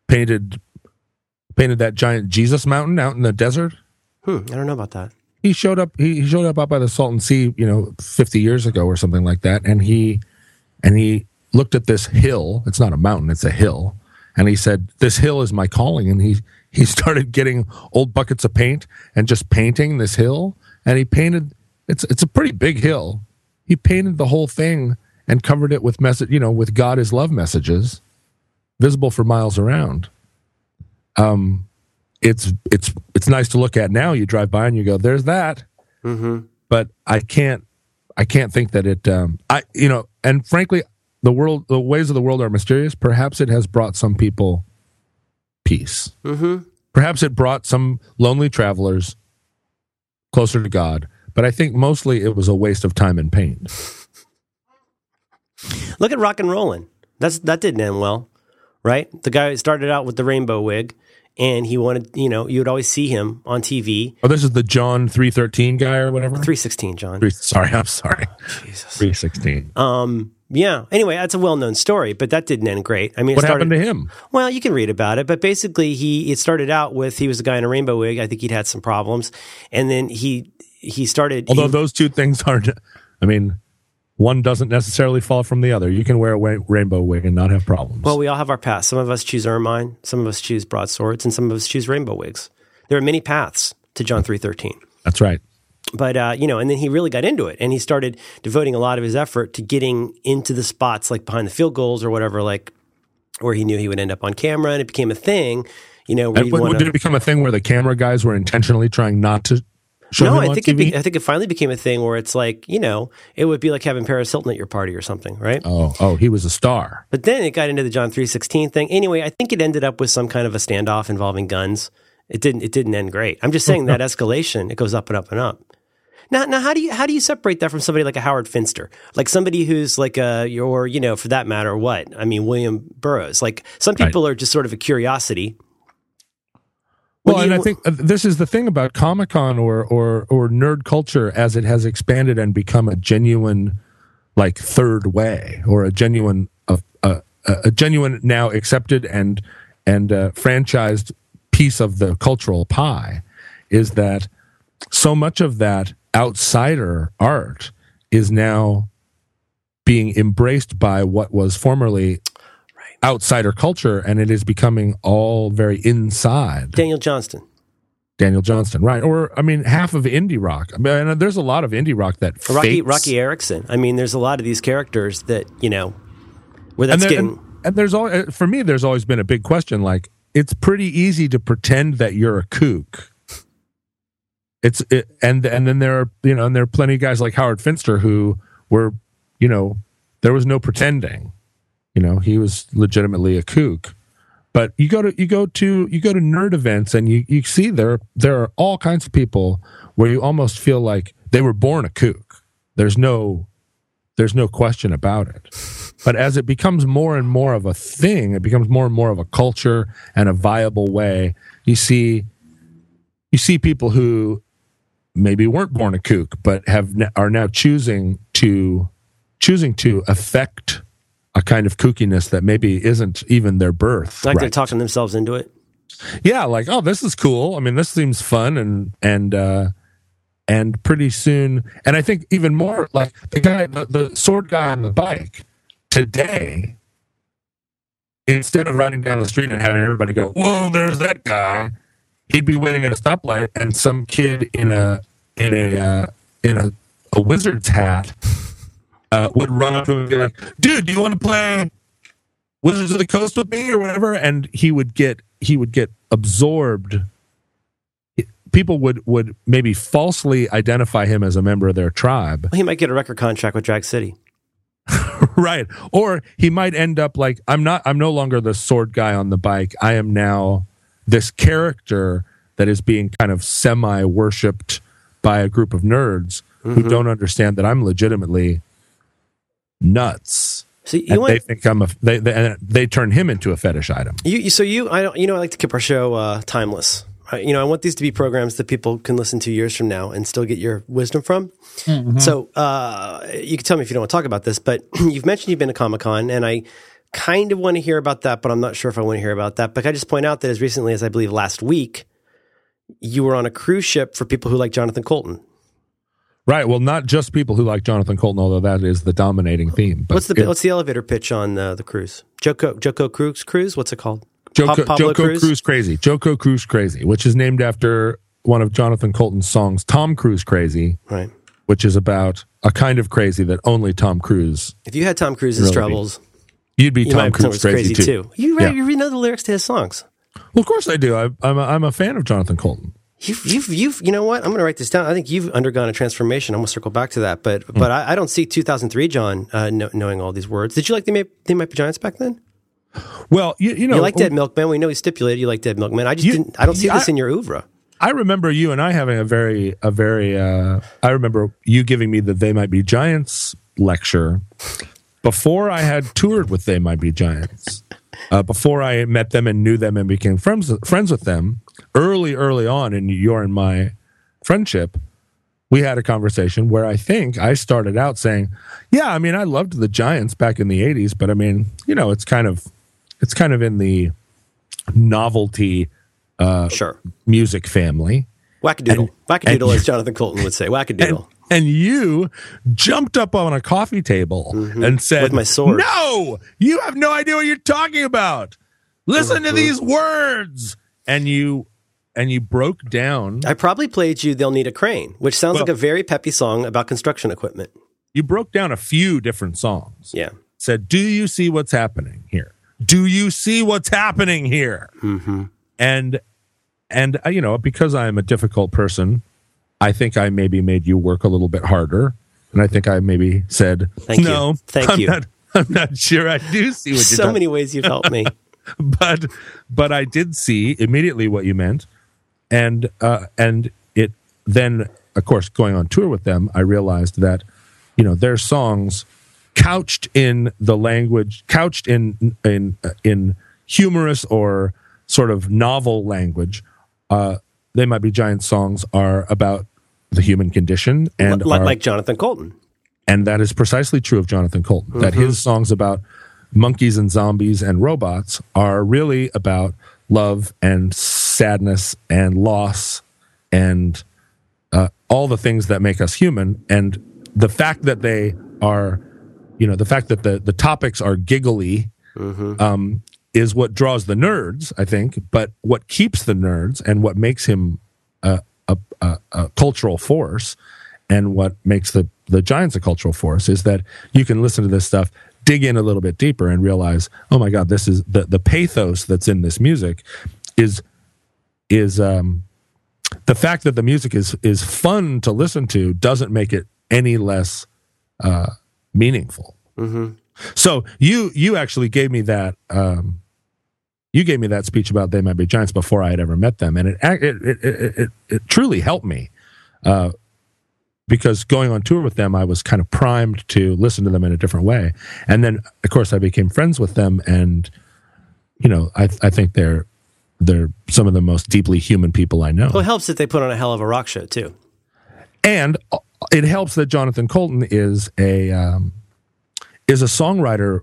painted painted that giant Jesus mountain out in the desert. hmm, i don't know about that He showed up. He, he showed up out by the Salton Sea, you know, fifty years ago or something like that, and he and he looked at this hill. It's not a mountain; it's a hill. And he said, "This hill is my calling." And he he started getting old buckets of paint and just painting this hill. And he painted. It's it's a pretty big hill. He painted the whole thing and covered it with message, you know, with God is love messages, visible for miles around. Um, it's it's it's nice to look at now. You drive by and you go, "There's that," Mm-hmm. but I can't I can't think that it. Um, I you know, and frankly, the world the ways of the world are mysterious. Perhaps it has brought some people peace. Mm-hmm. Perhaps it brought some lonely travelers closer to God. But I think mostly it was a waste of time and pain. Look at rock and rollin'. That's that didn't end well, right? The guy started out with the rainbow wig, and he wanted, you know, you would always see him on TV. Oh, this is the John three thirteen guy or whatever. Three sixteen, John. Three, sorry, I'm sorry. Jesus. Three sixteen. Um. Yeah. Anyway, that's a well-known story, but that didn't end great. I mean, What started, happened to him? Well, you can read about it, but basically, he it started out with he was a guy in a rainbow wig. I think he'd had some problems, and then he he started. Although he- those two things aren't. I mean, one doesn't necessarily fall from the other. You can wear a wa- rainbow wig and not have problems. well, we all have our paths. Some of us choose ermine, some of us choose broadswords, and some of us choose rainbow wigs. There are many paths to John three thirteen. That's right. but uh, you know, and then he really got into it, and he started devoting a lot of his effort to getting into the spots like behind the field goals or whatever, like where he knew he would end up on camera, and it became a thing. You know, where And you w- want did it become a thing where the camera guys were intentionally trying not to show No, I think it. Be, I think it finally became a thing where it's like you know, it would be like having Paris Hilton at your party or something, right? oh, oh, he was a star. But then it got into the John three sixteen thing. Anyway, I think it ended up with some kind of a standoff involving guns. It didn't. It didn't end great. I'm just saying that escalation. It goes up and up and up. Now, now, how do you how do you separate that from somebody like a Howard Finster, like somebody who's like a your you know for that matter what I mean William Burroughs. Like some Right. people are just sort of a curiosity. Well, do and I think uh, this is the thing about Comic Con or, or or nerd culture as it has expanded and become a genuine, like third way or a genuine a, a, a genuine now accepted and and uh, franchised piece of the cultural pie, is that so much of that outsider art is now being embraced by what was formerly outsider culture and it is becoming all very inside Daniel Johnston. Daniel Johnston, right? Or I mean, half of indie rock. I mean, there's a lot of indie rock that Roky Roky Erickson. I mean, there's a lot of these characters that you know where and, that's there- getting. and, and there's all uh, for me. There's always been a big question. Like, it's pretty easy to pretend that you're a kook. It's it, and and then there are you know and there are plenty of guys like Howard Finster who were you know there was no pretending. You know, he was legitimately a kook. But you go to you go to you go to nerd events and you, you see there there are all kinds of people where you almost feel like they were born a kook. There's no there's no question about it. But as it becomes more and more of a thing, it becomes more and more of a culture and a viable way. You see you see people who maybe weren't born a kook but have are now choosing to choosing to affect a kind of kookiness that maybe isn't even their birth. like they're talking themselves into it. Yeah, like oh, this is cool. I mean, this seems fun and and uh and pretty soon, and I think even more like the guy, the, the sword guy on the bike today. Instead of running down the street and having everybody go, "Whoa, there's that guy," he'd be waiting at a stoplight, and some kid in a in a uh, in a, a wizard's hat uh, would run up to him and be like, "Dude, do you want to play Wizards of the Coast with me or whatever?" And he would get he would get absorbed. People would would maybe falsely identify him as a member of their tribe, he might get a record contract with Drag City. right? Or he might end up like I'm not. I'm no longer the sword guy on the bike. I am now this character that is being kind of semi worshipped by a group of nerds who don't understand that I'm legitimately nuts. So you and want they think I'm a they, they and they turn him into a fetish item. You, you- so you, I don't, you know, I like to keep our show uh, timeless. I, you know, I want these to be programs that people can listen to years from now and still get your wisdom from. So uh, you can tell me if you don't want to talk about this, but you've mentioned you've been to Comic Con, and I kind of want to hear about that, but I'm not sure if I want to hear about that. But I just point out that as recently as I believe last week, you were on a cruise ship for people who like Jonathan Coulton. Right. Well, not just people who like Jonathan Coulton, although that is the dominating theme. But What's the it- what's the elevator pitch on uh, the cruise? JoCo JoCo Cruise Cruise? What's it called? JoCo, Pa- JoCo Cruz? Cruise Crazy? JoCo Cruise Crazy, which is named after one of Jonathan Coulton's songs, Tom Cruise Crazy, Right. which is about a kind of crazy that only Tom Cruise. If you had Tom Cruise's Really? troubles, You'd be you Tom Cruise crazy, crazy, too. too. You, Yeah. you know the lyrics to his songs. Well, of course I do. I, I'm a, I'm a fan of Jonathan Coulton. You've, you've, you've, you know what? I'm going to write this down. I think you've undergone a transformation. I'm going to circle back to that, but, but I, I don't see 2003 John uh, kn- knowing all these words. Did you like they may, they might be giants back then? Well, you, you know, You like Dead Milkmen? We know he stipulated you like Dead Milkmen. I just You- didn't. I don't see this in your oeuvre. I remember you and I having a very, a very, uh, I remember you giving me the They Might Be Giants lecture before I had toured with They Might Be Giants, uh, before I met them and knew them and became friends, friends with them early, early on in your and my friendship. We had a conversation where I think I started out saying, yeah, I mean, I loved the Giants back in the 80s, but I mean, you know, it's kind of, it's kind of in the novelty uh, Sure. music family. Wackadoodle. Wackadoodle, as Jonathan Coulton would say. Wackadoodle. and you jumped up on a coffee table and said, Mm-hmm. With my sword. No, you have no idea what you're talking about. Listen Mm-hmm. to these words." And you and you broke down. I probably played you They'll Need a Crane, which sounds Well- like a very peppy song about construction equipment. You broke down a few different songs. Yeah. Said, "Do you see what's happening here? Do you see what's happening here?" Mm-hmm. And and uh, you know, because I am a difficult person, I think I maybe made you work a little bit harder, and I think I maybe said, Thank you. "No, Thank I'm you. Not, I'm not sure I do see what you're So many ways you've helped me. but but I did see immediately what you meant, and uh, and it then of course going on tour with them, I realized that you know their songs couched in the language, couched in in in humorous or sort of novel language. Uh, they might be giant songs are about the human condition and like, are- like Jonathan Coulton. and that is precisely true of Jonathan Coulton. That his songs about monkeys and zombies and robots are really about love and sadness and loss and uh, all the things that make us human. And the fact that they are, you know, the fact that the the topics are giggly. Um, is what draws the nerds, I think, but what keeps the nerds and what makes him a, a, a, a cultural force and what makes the the Giants a cultural force is that you can listen to this stuff, dig in a little bit deeper, and realize, oh my God, this is the the pathos that's in this music is is um the fact that the music is is fun to listen to doesn't make it any less uh meaningful. So you you actually gave me that um you gave me that speech about they might be giants before I had ever met them, and it it it it, it, it truly helped me. Uh, because going on tour with them, I was kind of primed to listen to them in a different way. And then, of course, I became friends with them, and you know, I I think they're they're some of the most deeply human people I know. Well, it helps that they put on a hell of a rock show too. and it helps that Jonathan Coulton is a um, is a songwriter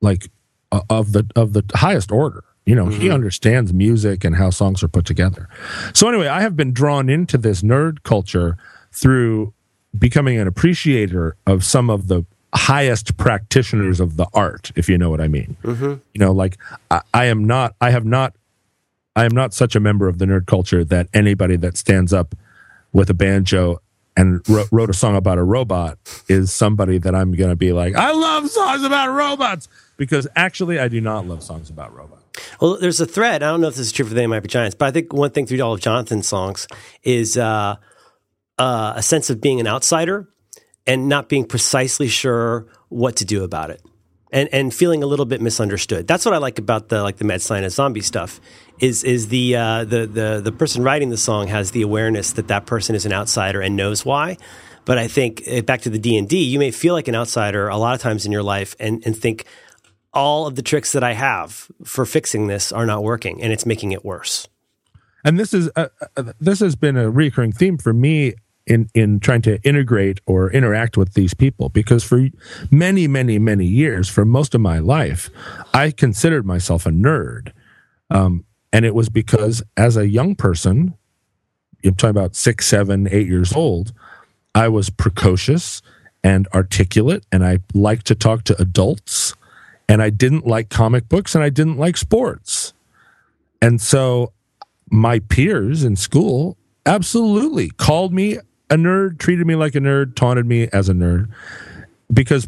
like uh, of the of the highest order. You know, he understands music and how songs are put together. So anyway, I have been drawn into this nerd culture through becoming an appreciator of some of the highest practitioners of the art, if you know what I mean. You know, like I, I am not, I have not, I am not such a member of the nerd culture that anybody that stands up with a banjo and wrote, wrote a song about a robot is somebody that I'm going to be like, I love songs about robots because actually I do not love songs about robots. Well, there's a thread. I don't know if this is true for the Might Be Giants, but I think one thing through all of Jonathan's songs is uh, uh, a sense of being an outsider and not being precisely sure what to do about it, and and feeling a little bit misunderstood. That's what I like about the like the Mad Scientist zombie stuff. Is is the uh, the the the person writing the song has the awareness that that person is an outsider and knows why. But I think eh, back to the D and D, you may feel like an outsider a lot of times in your life, and and think all of the tricks that I have for fixing this are not working, and it's making it worse. And this is uh, uh, this has been a recurring theme for me in in trying to integrate or interact with these people because for many many many years for most of my life i considered myself a nerd. Um, and it was because as a young person i'm talking about six seven eight years old i was precocious and articulate and i liked to talk to adults and i didn't like comic books and i didn't like sports. And so my peers in school absolutely called me a nerd, treated me like a nerd, taunted me as a nerd because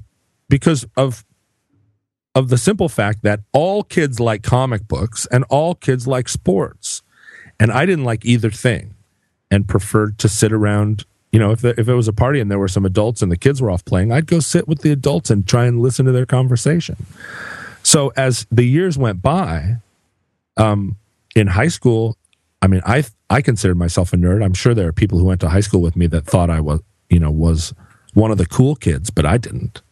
because of of the simple fact that all kids like comic books and all kids like sports. And I didn't like either thing and preferred to sit around. You know, if, the, if it was a party and there were some adults and the kids were off playing, I'd go sit with the adults and try and listen to their conversation. So as the years went by, um, in high school, I mean, I I considered myself a nerd. I'm sure there are people who went to high school with me that thought I was, you know, was one of the cool kids, but I didn't.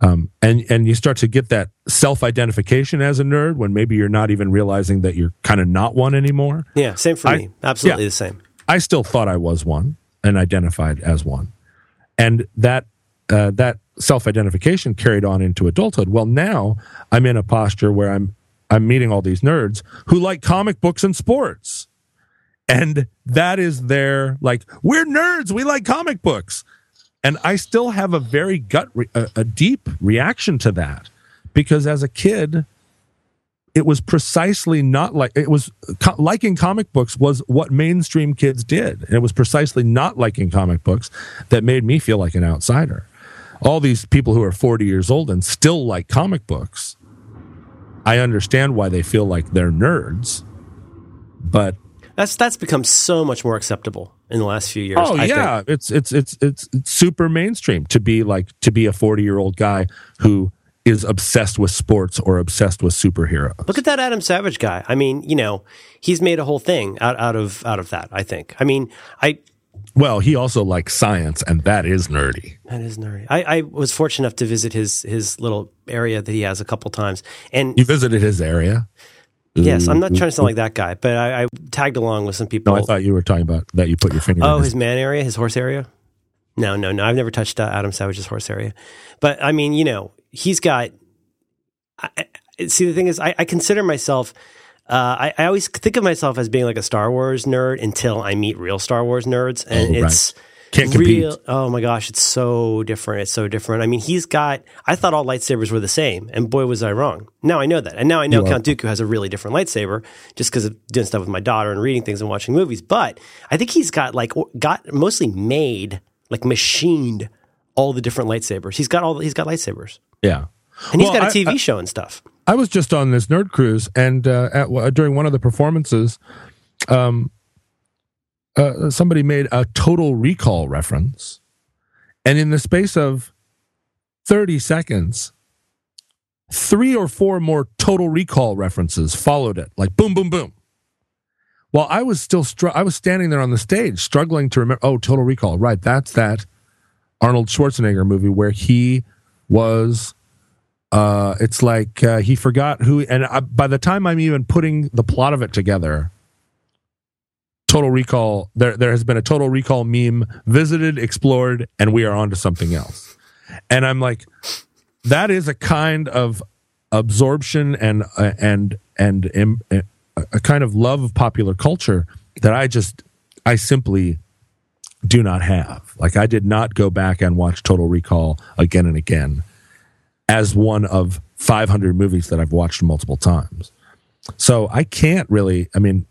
Um, and and you start to get that self identification as a nerd when maybe you're not even realizing that you're kind of not one anymore. Yeah, same for I- me. Absolutely yeah. the same. I still thought I was one and identified as one, and that uh, that self identification carried on into adulthood. Well, now I'm in a posture where I'm I'm meeting all these nerds who like comic books and sports, and that is their like we're nerds. We like comic books, and I still have a very gut re- a, a deep reaction to that because as a kid it was precisely not like it was co- liking comic books was what mainstream kids did. And it was precisely not liking comic books that made me feel like an outsider. All these people who are 40 years old and still like comic books i understand why they feel like they're nerds. But That's that's become so much more acceptable in the last few years. oh I yeah think. it's, it's it's it's it's super mainstream to be like to be a 40 year old guy who is obsessed with sports or obsessed with superheroes Look at that Adam Savage guy. I mean, you know, he's made a whole thing out, out of out of that. I think. I mean, I well he also likes science and that is nerdy that is nerdy. I, I was fortunate enough to visit his his little area that he has a couple times, and you visited his area yes, I'm not trying to sound like that guy, but I, I tagged along with some people. No, I thought you were talking about that you put your finger. Oh, in his man area, his horse area. No, no, no. I've never touched uh, Adam Savage's horse area, but I mean, you know, he's got. I, see, the thing is, I, I consider myself. Uh, I, I always think of myself as being like a Star Wars nerd until I meet real Star Wars nerds, and Oh, right. Can't compete. real. Oh my gosh, it's so different. It's so different. I mean, he's got. I thought all lightsabers were the same, and boy, was I wrong. Now I know that, and now I know. Count Dooku has a really different lightsaber, just because of doing stuff with my daughter and reading things and watching movies. But I think he's got like got mostly made, like machined, all the different lightsabers. He's got all. He's got lightsabers, Yeah, and he's Well, got a TV I- show and stuff. I was just on this nerd cruise, and uh, at, uh, during one of the performances, um, uh, somebody made a Total Recall reference, and in the space of thirty seconds, three or four more Total Recall references followed it, like boom, boom, boom. While I was still, str- I was standing there on the stage, struggling to remember. Oh, Total Recall, right? That's that Arnold Schwarzenegger movie where he was uh, it's like uh, he forgot who, and I, by the time I'm even putting the plot of it together, Total Recall, there there has been a Total Recall meme visited, explored, and we are on to something else. And I'm like, that is a kind of absorption and uh, and and um, a, a kind of love of popular culture that I just I simply do not have. Like I did not go back and watch Total Recall again and again as one of 500 movies that I've watched multiple times. So I can't really, I mean,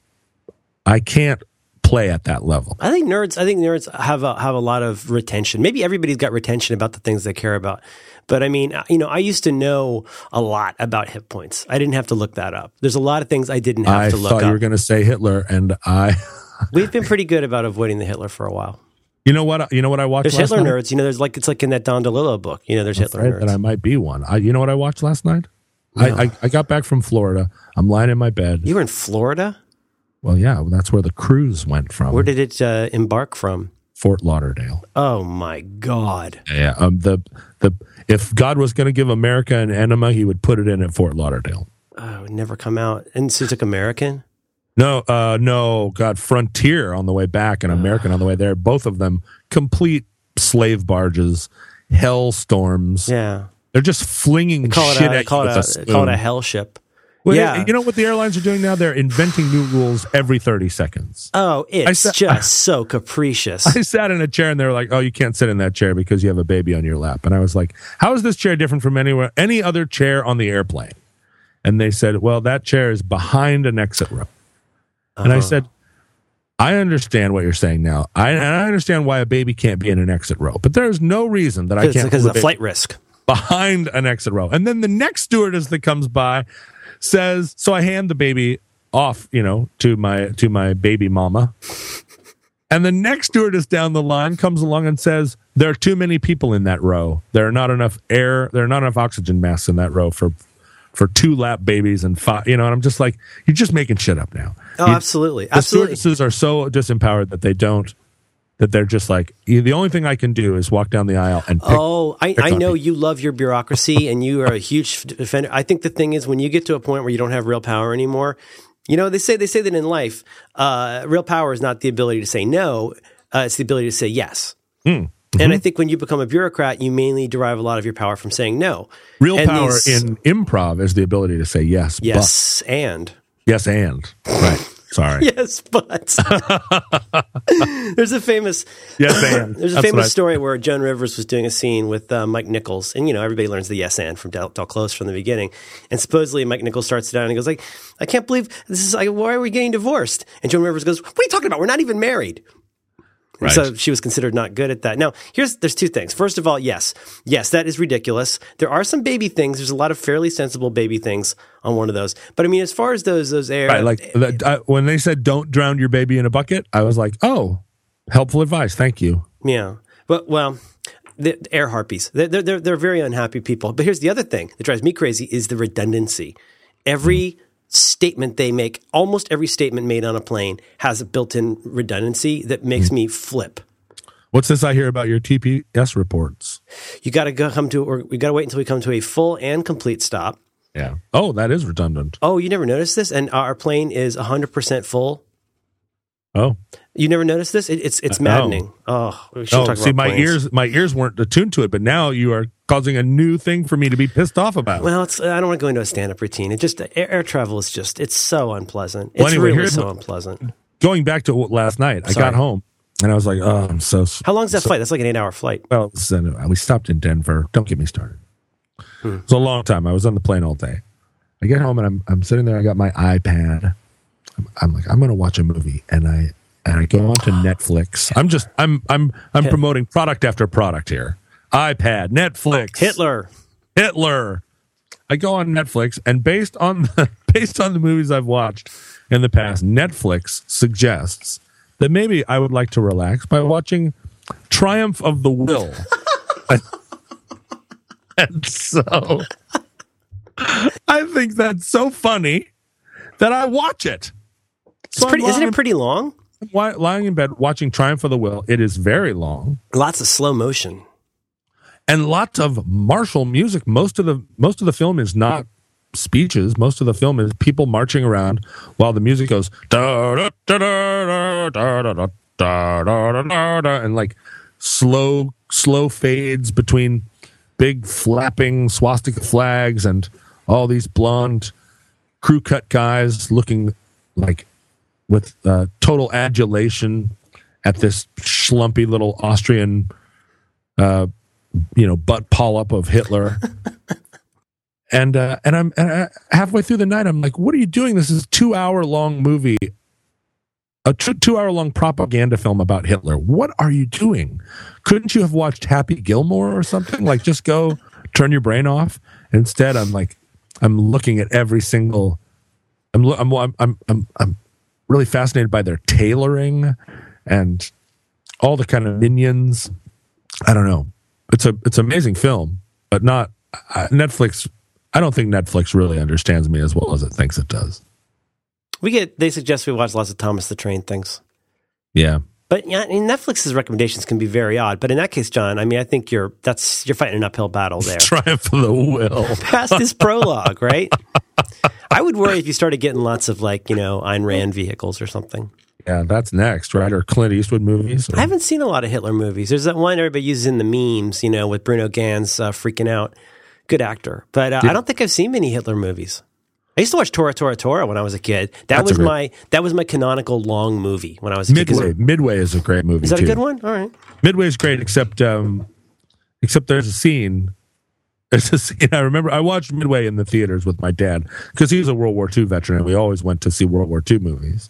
I can't play at that level. I think nerds. I think nerds have a, have a lot of retention. Maybe everybody's got retention about the things they care about. But I mean, you know, I used to know a lot about hit points. I didn't have to look that up. There's a lot of things I didn't have I to look I thought you were going to say Hitler, and I, We've been pretty good about avoiding the Hitler for a while. you know what, you know what I watched There's Hitler night. nerds. You know, there's like it's like in that Don DeLillo book. You know, there's Hitler nerds. and I might be one. I, you know what I watched last night? I, I, I got back from Florida. I'm lying in my bed. you were in Florida. Well, yeah, that's where the cruise went from. Where did it uh, embark from? Fort Lauderdale. Oh my God! Yeah. Um. The the if God was going to give America an enema, He would put it in at Fort Lauderdale. Oh, it would never come out. And so it American. No, uh, no, God, Frontier on the way back and American on the way there. Both of them complete slave barges, hell storms. Yeah, They're just flinging call it shit a at call it a call it a hell ship. Well, yeah. you know what the airlines are doing now? They're inventing new rules every thirty seconds. Oh, it's just so capricious. I sat in a chair and they were like, "Oh, you can't sit in that chair because you have a baby on your lap." And I was like, "How is this chair different from anywhere any other chair on the airplane?" And they said, "Well, that chair is behind an exit row." And I Uh-huh. said, "I understand what you're saying now. I and I understand why a baby can't be in an exit row, but there's no reason that I can't because of the flight risk. behind an exit row. And then the next stewardess that comes by says, so I hand the baby off, you know, to my to my baby mama. And the next stewardess down the line comes along and says, There are too many people in that row. There are not enough air, there are not enough oxygen masks in that row for for two lap babies and five you know, and I'm just like, you're just making shit up now. Oh, You- absolutely, the absolutely. stewardesses are so disempowered that they don't that they're just like the only thing I can do is walk down the aisle and pick. Oh, I, I know people. you love your bureaucracy and you are a huge defender. I think the thing is when you get to a point where you don't have real power anymore, you know, they say they say that in life, uh, real power is not the ability to say no, uh, it's the ability to say yes. And Mm-hmm. I think when you become a bureaucrat, you mainly derive a lot of your power from saying no. Real And power these- in improv is the ability to say yes, yes and yes and right. Sorry. yes, but there's a famous Yes and. There's a That's famous I- story where Joan Rivers was doing a scene with uh, Mike Nichols, and you know everybody learns the yes and from Del, Del Close from the beginning. And supposedly Mike Nichols starts it down and he goes like, "I can't believe this is like, why are we getting divorced?" And Joan Rivers goes, "What are you talking about? We're not even married." Right. So she was considered not good at that. Now, here's there's two things. First of all, yes, yes, that is ridiculous. There are some baby things. There's a lot of fairly sensible baby things on one of those. But I mean, as far as those those air, Right, like the, uh, when they said "don't drown your baby in a bucket," I was like, "Oh, helpful advice, thank you." Yeah. But well, the, the air harpies. They're, they're they're they're very unhappy people. But here's the other thing that drives me crazy is the redundancy. Every statement they make, almost every statement made on a plane has a built-in redundancy that makes hmm. me flip. What's this I hear about your TPS reports? You got to go come to, or we got to wait until we come to a full and complete stop. Yeah. Oh, that is redundant. Oh, you never noticed this? And our plane is 100% full. Oh, You never noticed this? It, it's it's Uh, no. maddening. Oh, oh. See, my planes. ears, my ears weren't attuned to it, but now you are causing a new thing for me to be pissed off about. Well, it's, I don't want to go into a stand-up routine. It just air, air travel is just it's so unpleasant. It's Well, anyway, really so unpleasant. Going back to last night, I got home and I was like, "Oh, I'm so." How long's that flight? That's like an eight-hour flight. Well, we stopped in Denver. Don't get me started. Hmm. It was a long time. I was on the plane all day. I get home and I'm I'm sitting there. I got my iPad. I'm, I'm like, I'm going to watch a movie, and I and I go onto Netflix. I'm just I'm I'm I'm promoting product after product here. iPad, Netflix, Hitler. Hitler. I go on Netflix, and based on the based on the movies I've watched in the past, Netflix suggests that maybe I would like to relax by watching Triumph of the Will. and so I think that's so funny that I watch it. It's pretty, isn't it pretty long? Lying in bed watching Triumph of the Will. It is very long Lots of slow motion. and lots of martial music. Most of the most of the film is not speeches. Most of the film is people marching around while the music goes da da da da da da da da da da da da and like slow slow fades between big flapping swastika flags and all these blonde crew cut guys looking like with uh, total adulation at this schlumpy little Austrian you know butt polyp of Hitler. and uh, and I'm and I, halfway through the night. I'm like, what are you doing? This is a two hour long movie, a two two hour long propaganda film about Hitler. What are you doing? Couldn't you have watched Happy Gilmore or something? Like, just go turn your brain off. Instead, I'm like, I'm looking at every single. I'm I'm I'm I'm, I'm really fascinated by their tailoring and all the kind of minions. I don't know. It's a it's an amazing film, but not uh, Netflix. I don't think Netflix really understands me as well as it thinks it does. We get they suggest we watch lots of Thomas the Train things. Yeah, But yeah, I mean, Netflix's recommendations can be very odd. But in that case, John, I mean, I think you're that's you're fighting an uphill battle there. Triumph of the Will. Past this prologue, right? I would worry if you started getting lots of like you know Ayn Rand vehicles or something. Yeah, that's next, right? Or Clint Eastwood movies. I haven't seen a lot of Hitler movies. There's that one everybody uses in the memes, you know, with Bruno Ganz uh, freaking out. Good actor, but uh, I don't think I've seen many Hitler movies. I used to watch Tora Tora Tora when I was a kid. That That's was great- my that was my canonical long movie when I was a kid. Midway. it- Midway is a great movie. Is that too. a good one? All right. Midway is great, except um, except there's a scene. There's a scene. I remember I watched Midway in the theaters with my dad because he was a World War II veteran, and we always went to see World War II movies.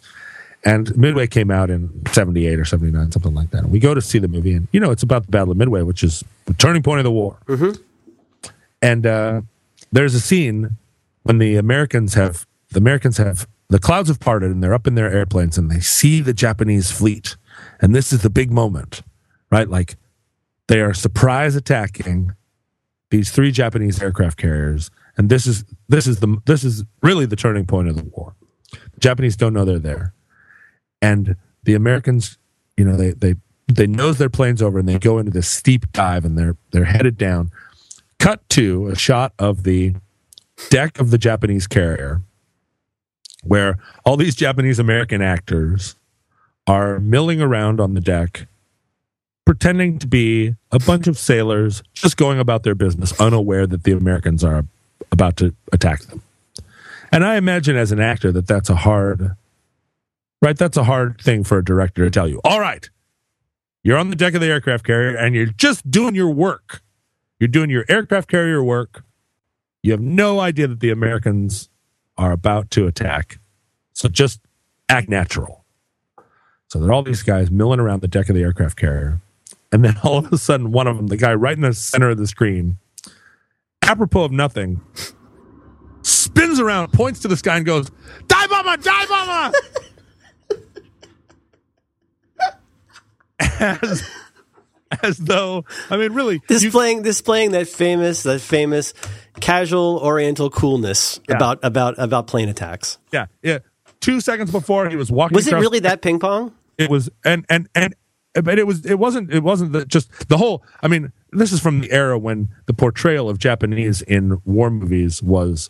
And Midway came out in '78 or '79, something like that. And we go to see the movie, and you know, it's about the Battle of Midway, which is the turning point of the war. and uh, there's a scene when the Americans have the Americans have the clouds have parted and they're up in their airplanes and they see the Japanese fleet, and this is the big moment, right? Like they are surprise attacking these three Japanese aircraft carriers, and this is this is the this is really the turning point of the war. The Japanese don't know they're there, and the Americans, you know, they they they nose their planes over and they go into this steep dive and they're they're headed down. Cut to a shot of the deck of the Japanese carrier, where all these Japanese American actors are milling around on the deck, pretending to be a bunch of sailors just going about their business, unaware that the Americans are about to attack them. And I imagine as an actor that that's a hard, right? That's a hard thing for a director to tell you. All right, you're on the deck of the aircraft carrier and you're just doing your work. You're doing your aircraft carrier work. You have no idea that the Americans are about to attack. So just act natural. So there are all these guys milling around the deck of the aircraft carrier. And then all of a sudden, one of them, the guy right in the center of the screen, apropos of nothing, spins around, points to the sky, and goes, Die bomber, die bomber! as, as though, I mean, really, you- displaying displaying that famous that famous casual Oriental coolness Yeah. about about about plane attacks. yeah, yeah. Two seconds before he was walking. Was it across- really that ping pong? It was, and and and, but it was. It wasn't. It wasn't the, just the whole. I mean, this is from the era when the portrayal of Japanese in war movies was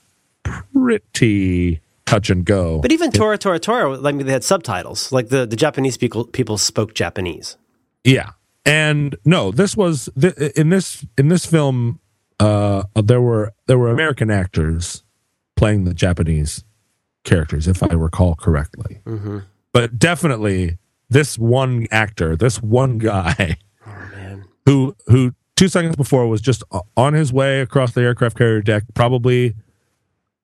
pretty touch and go. But even Tora Tora Tora, like they had subtitles. Like the, the Japanese people people spoke Japanese. Yeah, and no, this was th- in this in this film. Uh, there were there were American actors playing the Japanese characters, if I recall correctly. But definitely, this one actor, this one guy, who who two seconds before was just on his way across the aircraft carrier deck, probably.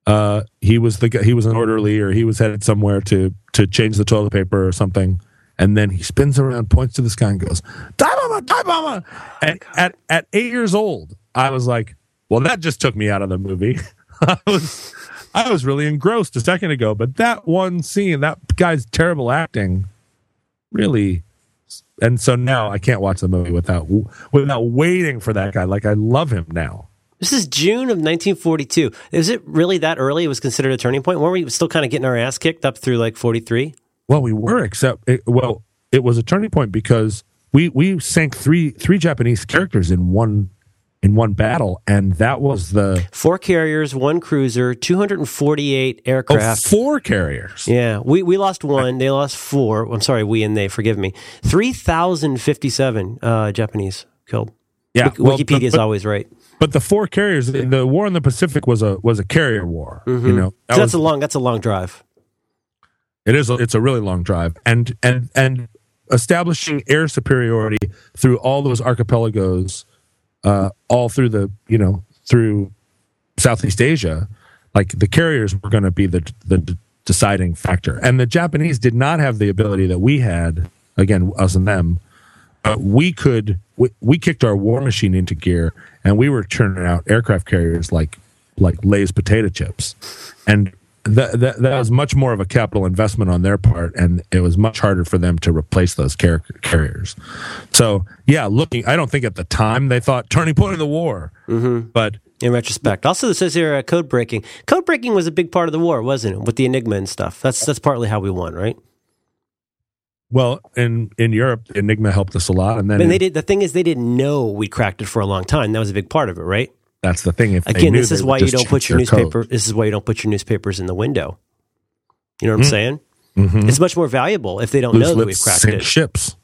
Uh, he was the he was an orderly, or he was headed somewhere to to change the toilet paper or something, and then he spins around, points to the sky, and goes, "Die bomber, die bomber!" And at at eight years old, I was like, "Well, that just took me out of the movie." I was I was really engrossed a second ago, but that one scene, that guy's terrible acting, really. And so now I can't watch the movie without without waiting for that guy. Like I love him now. This is June of 1942. Is it really that early? It was considered a turning point. Weren't we still kind of getting our ass kicked up through like 43? Well, we were, except it, well, it was a turning point because we we sank three three Japanese characters in one in one battle, and that was the Four carriers, one cruiser, 248 oh, aircraft. four carriers. Yeah, we, we lost one. They lost four. I'm sorry, we and they. Forgive me. Three thousand fifty-seven uh, Japanese killed. Yeah, Wik- well, Wikipedia is always right. but the four carriers. The, war in the Pacific was a was a carrier war. You know, So that's was- a long. That's a long drive. It is. A, it's a really long drive, and and and establishing air superiority through all those archipelagos, uh, all through the you know through Southeast Asia, like the carriers were going to be the the deciding factor, and the Japanese did not have the ability that we had. Again, us and them, we could we, we kicked our war machine into gear, and we were turning out aircraft carriers like like Lay's potato chips, and that, that that was much more of a capital investment on their part, and it was much harder for them to replace those car- carriers. So yeah, looking, I don't think at the time they thought turning point of the war, mm-hmm. but In retrospect, also it says here uh, code breaking. Code breaking was a big part of the war, wasn't it? With the Enigma and stuff. That's that's partly how we won, right? well, in in Europe, Enigma helped us a lot, and then And they did. The thing is, they didn't know we cracked it for a long time. That was a big part of it, right? That's the thing. If they Again, knew, this is why you don't put your their code. newspaper. This is why you don't put your newspapers in the window. You know what I'm saying? Mhm. It's much more valuable if they don't Loose know that we've cracked it. ships.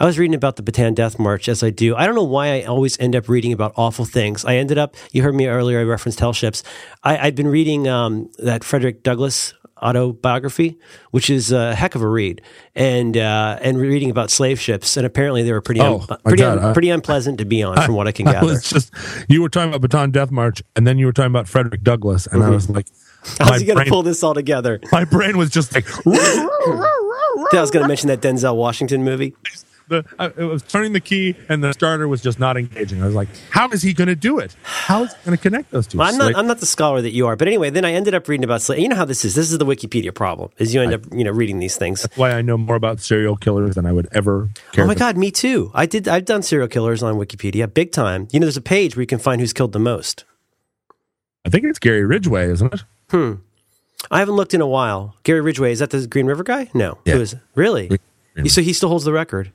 I was reading about the Bataan Death March as I do. I don't know why I always end up reading about awful things. I ended up, you heard me earlier, I referenced Hell Ships. I, I'd been reading um, that Frederick Douglass autobiography, which is a heck of a read, and uh, and reading about slave ships. And apparently they were pretty, Oh, un- pretty, un- I- pretty unpleasant to be on, from what I can I gather. just you were talking about Bataan Death March, and then you were talking about Frederick Douglass, and I was like, How's he going to pull this all together? my brain was just like, I was going to mention that Denzel Washington movie. the I, it was turning the key and the starter was just not engaging. I was like, how is he going to do it? How is he going to connect those two? Well, I'm not. I'm not the scholar that you are, but anyway, then I ended up reading about slavery. You know how this is. This is the Wikipedia problem. Is you end up you know reading these things. That's why I know more about serial killers than I would ever. Care Oh my to- god, me too. I did. I've done serial killers on Wikipedia, big time. You know, there's a page where you can find who's killed the most. I think it's Gary Ridgway, isn't it? Hmm. I haven't looked in a while. Gary Ridgway is that the Green River guy? No, Yeah. who is it? really? Green So he still holds the record.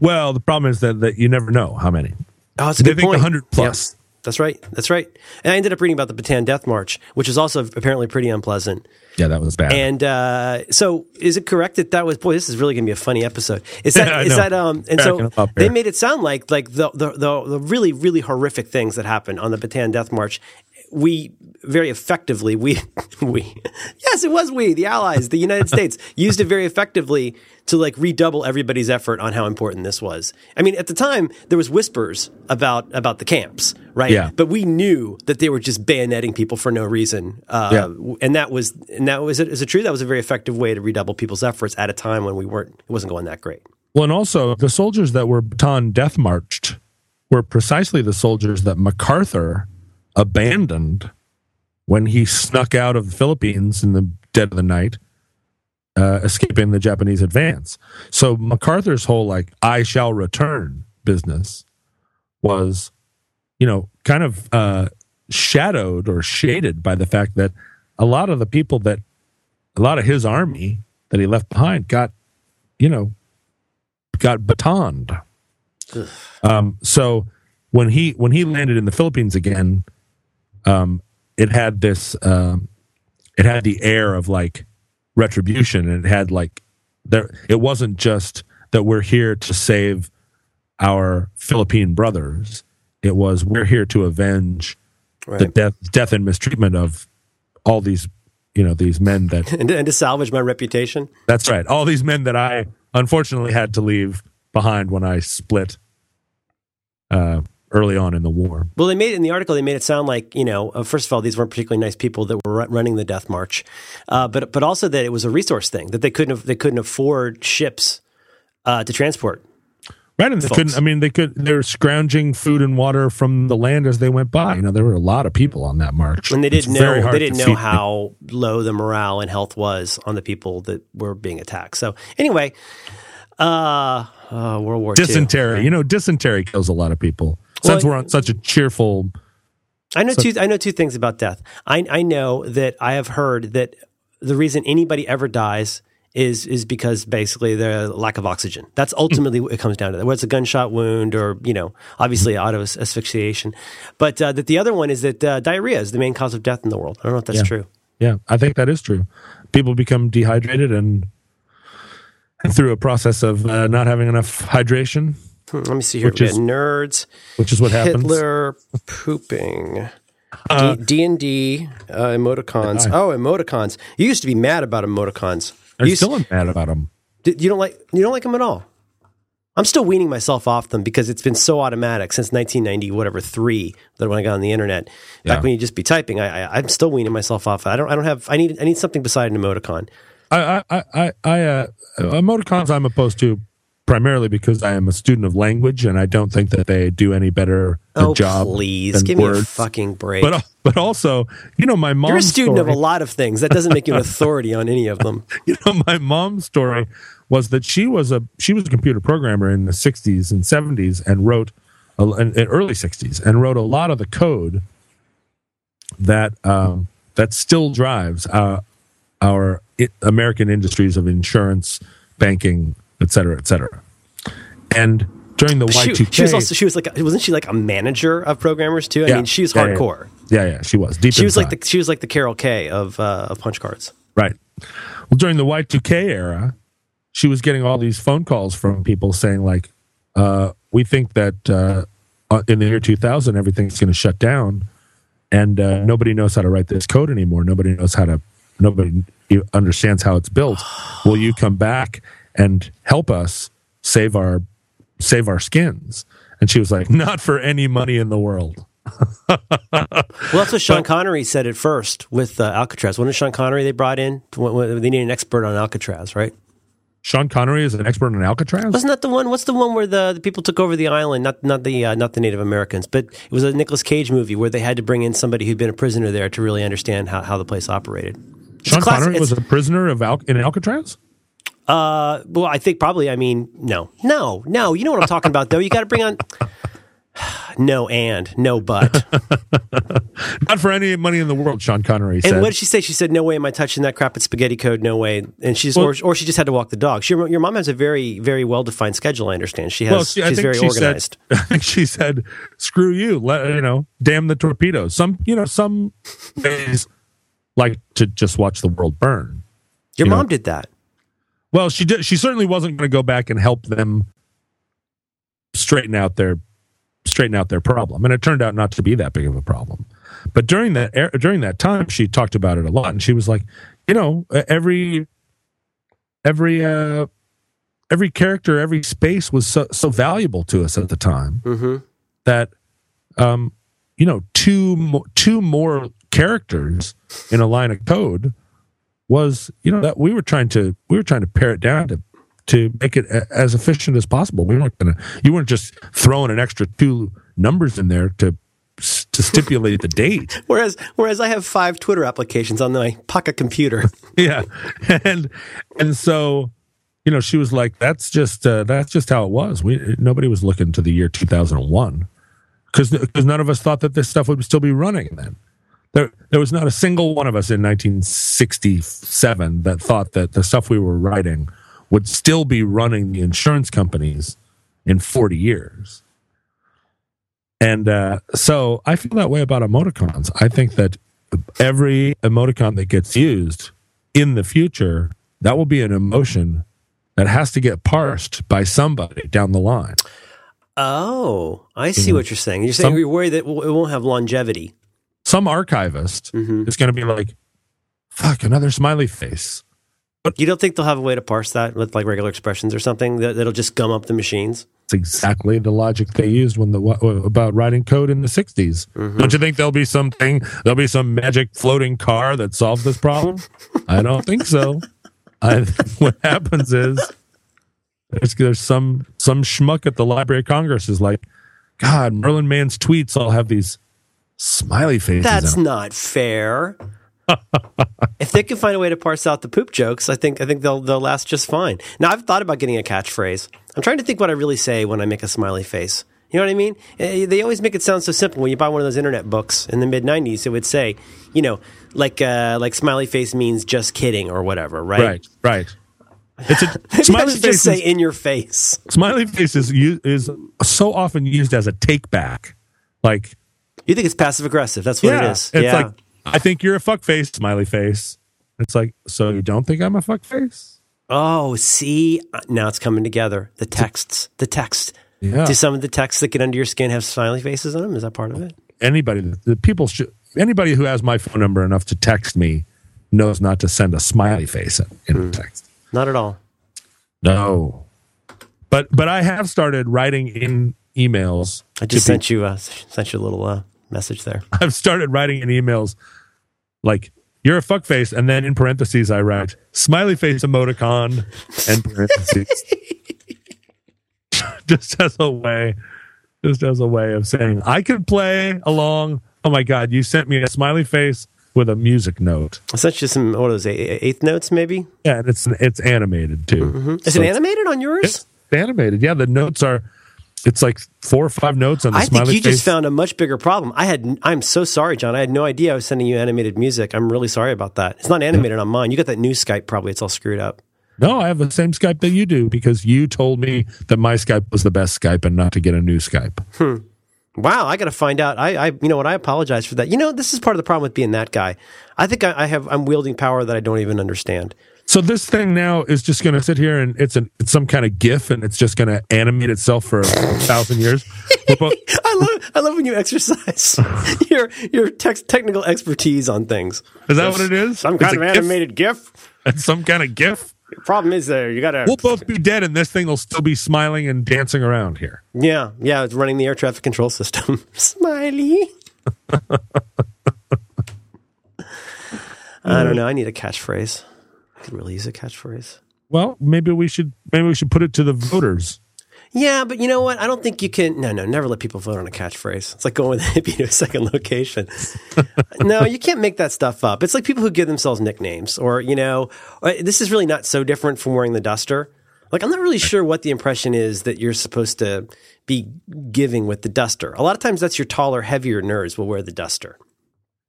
Well, the problem is that, that you never know how many. Oh, that's a They good think point. 100 plus. Yeah, that's right. That's right. And I ended up reading about the Bataan Death March, which is also apparently pretty unpleasant. Yeah, that was bad. And uh, so, is it correct that that was? Boy, this is really going to be a funny episode. Is that? Yeah, is that? Um, and so they made it sound like like the, the the the really really horrific things that happened on the Bataan Death March. We very effectively we we yes it was we the Allies the United States used it very effectively to like redouble everybody's effort on how important this was. I mean, at the time there was whispers about about the camps, right? Yeah. But we knew that they were just bayoneting people for no reason. Uh, Yeah. and that was and that was it. Is it true? That was a very effective way to redouble people's efforts at a time when we weren't. It wasn't going that great. well, and also the soldiers that were Bataan death marched were precisely the soldiers that MacArthur abandoned when he snuck out of the Philippines in the dead of the night, uh, escaping the Japanese advance. So MacArthur's whole like "I shall return" business was, you know, kind of uh, shadowed or shaded by the fact that a lot of the people that, a lot of his army that he left behind got, you know, got batoned. Um, so when he when he landed in the Philippines again, um, it had this um, it had the air of like retribution, and it had like there. It wasn't just that we're here to save our Philippine brothers. It was we're here to avenge the death death and mistreatment of all these you know these men that And, and to salvage my reputation. that's right all these men that I unfortunately had to leave behind when I split uh, early on in the war. Well, they made it in the article. They made it sound like you know. Uh, first of all, these weren't particularly nice people that were ru- running the death march, uh, but but also that it was a resource thing that they couldn't have, they couldn't afford ships uh, to transport. Right, and they Folks. couldn't. I mean, they could. They were scrounging food and water from the land as they went by. You know, there were a lot of people on that march, And they didn't very know they didn't know how low the morale and health was on the people that were being attacked. So anyway, uh, uh World War II. dysentery. You know, dysentery kills a lot of people. Since Well, we're on such a cheerful, I know two. I know two things about death. I I know that I have heard that the reason anybody ever dies is is because basically the lack of oxygen. That's ultimately what it comes down to. Whether it's a gunshot wound or you know obviously auto asphyxiation, but uh, that the other one is that uh, diarrhea is the main cause of death in the world. I don't know if that's Yeah. true. yeah, I think that is true. People become dehydrated and, through a process of uh, not having enough hydration, Hmm, let me see here. Which is- nerds. which is what happens. Hitler pooping. D and D uh, emoticons. Oh, emoticons. You used to be mad about emoticons. I'm You still mad about them. You don't like you don't like them at all. I'm still weaning myself off them because it's been so automatic since 1990, whatever three that when I got on the internet. Yeah. Back when you just be typing, I, I I'm still weaning myself off. I don't I don't have I need I need something beside an emoticon. I, I, I, I uh, emoticons I'm opposed to primarily because I am a student of language and I don't think that they do any better a Oh job. please, give me a fucking break. But but also, you know, my mom's You're a student story, of a lot of things. That doesn't make you an authority on any of them. You know, my mom's story was that she was a she was a computer programmer in the 60s and 70s and wrote in, in early 60s and wrote a lot of the code that um, that still drives uh, our American industries of insurance, banking, et cetera, et cetera. And during the She, Y2K, she was also she was like wasn't she like a manager of programmers too? I Yeah. mean, she was Yeah, yeah. hardcore. yeah, yeah, she was deep. She was like the she was like the Carol Kaye of uh, of punch cards. Right. Well, during the Y2K era, she was getting all these phone calls from people saying, like, uh, we think that uh, uh, in the year 2000, everything's going to shut down and uh, nobody knows how to write this code anymore. Nobody knows how to, nobody understands how it's built. Will you come back and help us save our, save our skins? And she was like, not for any money in the world. Well, that's what Sean Connery said at first with uh, Alcatraz. Wasn't Sean Connery they brought in? When- when They need an expert on Alcatraz, right? Sean Connery is an expert on Alcatraz. Wasn't that the one? What's the one where the, the people took over the island? Not not the uh, not the Native Americans, but it was a Nicolas Cage movie where they had to bring in somebody who'd been a prisoner there to really understand how, how the place operated. It's Sean Connery was a prisoner of Al- in Alcatraz. Uh, well, I think probably. I mean, no, no, no. You know what I'm talking about, though. You got to bring on. No and no but. Not for any money in the world, Sean Connery And what did she say? She said, "No way am I touching that crap at spaghetti code. No way." And she's Well- or, or she just had to walk the dog. She, your mom has a very very well defined schedule. I understand. She has. well, she, she's very she organized. said. I think she said, "Screw you, let you know, damn the torpedoes." Some, you know, some days like to just watch the world burn. your you know, mom did that. Well, she did. She certainly wasn't going to go back and help them straighten out their straighten out their problem, and it turned out not to be that big of a problem. But during that er- during that time, she talked about it a lot, and she was like, you know, every every uh, every character, every space was so so valuable to us at the time Mm-hmm. that um, you know two mo- two more characters in a line of code was you know that we were trying to we were trying to pare it down to to make it a, as efficient as possible. We weren't gonna you weren't just throwing an extra two numbers in there to to stipulate the date. Whereas whereas I have five Twitter applications on my pocket computer. yeah and and so you know she was like that's just uh, that's just how it was we nobody was looking to the year 2001 because because none of us thought that this stuff would still be running then there there was not a single one of us in 1967 that thought that the stuff we were writing would still be running the insurance companies in 40 years and uh, so I feel that way about emoticons. I think that every emoticon that gets used in the future, that will be an emotion that has to get parsed by somebody down the line. Oh, I see what you're saying. You're saying Some- you're worried that it won't have longevity. Some archivist Mhm. is going to be like, fuck, another smiley face. But You don't think they'll have a way to parse that with like regular expressions or something that, that'll just gum up the machines? It's exactly the logic they used when the about writing code in the 60s. Don't you think there'll be something, there'll be some magic floating car that solves this problem? I don't think so. I what happens is there's, there's some some schmuck at the Library of Congress is like, God, Merlin Mann's tweets all have these smiley faces. That's 'em." not fair. if they can find a way to parse out the poop jokes, I think I think they'll they'll last just fine. Now I've thought about getting a catchphrase. I'm trying to think what I really say when I make a smiley face. You know what I mean? Eh, They always make it sound so simple. When you buy one of those internet books in the mid '90s, it would say, you know, like uh, like smiley face means just kidding or whatever, right? right, right. It's a smiley face. just say is- in your face. smiley face is is so often used as a take back, like You think it's passive aggressive? That's what yeah, it is. It's yeah. like I think you're a fuck face, smiley face. It's like so you don't think I'm a fuck face? Oh, see, Uh, now it's coming together. The texts, the text. Yeah. Do some of the texts that get under your skin have smiley faces on them? Is that part of it? Anybody, the people should anybody who has my phone number enough to text me knows not to send a smiley face in, in Hmm. a text. Not at all. No, but but I have started writing in emails. I just sent you uh, sent you a little uh, message there. I've started writing in emails like you're a fuckface, and then in parentheses I write smiley face emoticon and parentheses, just as a way, just as a way of saying I can play along. Oh my god, you sent me a smiley face with a music note. Sent you some what are those a- eighth notes maybe? Yeah, and it's it's animated too. Mm-hmm. Is So it animated on yours? It's animated. Yeah, the notes are. It's like four or five notes on the I smiley think you face. just found a much bigger problem. I had. I'm so sorry, John. I had no idea I was sending you animated music. I'm really sorry about that. It's not animated on mine. You got that new Skype. Probably it's all screwed up. No, I have the same Skype that you do because you told me that my Skype was the best Skype and not to get a new Skype. Hmm. Wow, I got to find out. I, I, you know what? I apologize for that. You know, this is part of the problem with being that guy. I think I, I have. I'm wielding power that I don't even understand. So this thing now is just going to sit here and it's an it's some kind of GIF and it's just going to animate itself for a thousand years. Both- I love. I love when you exercise your your tex- technical expertise on things. is that what it is? Some kind a of animated GIF. It's some kind of GIF. Problem is there. You got to. We'll both be dead and this thing will still be smiling and dancing around here. Yeah, yeah. It's running the air traffic control system. Smiley. I don't know. I need a catchphrase. Could really use a catchphrase. Well, maybe we should maybe we should put it to the voters. Yeah, but you know what? I don't think you can. No, no, never let people vote on a catchphrase. It's like going with a hippie to a second location. no, you can't make that stuff up. It's like people who give themselves nicknames, or you know, uh, this is really not so different from wearing the duster. Like, I'm not really sure what the impression is that you're supposed to be giving with the duster. A lot of times, that's your taller, heavier nerds will wear the duster.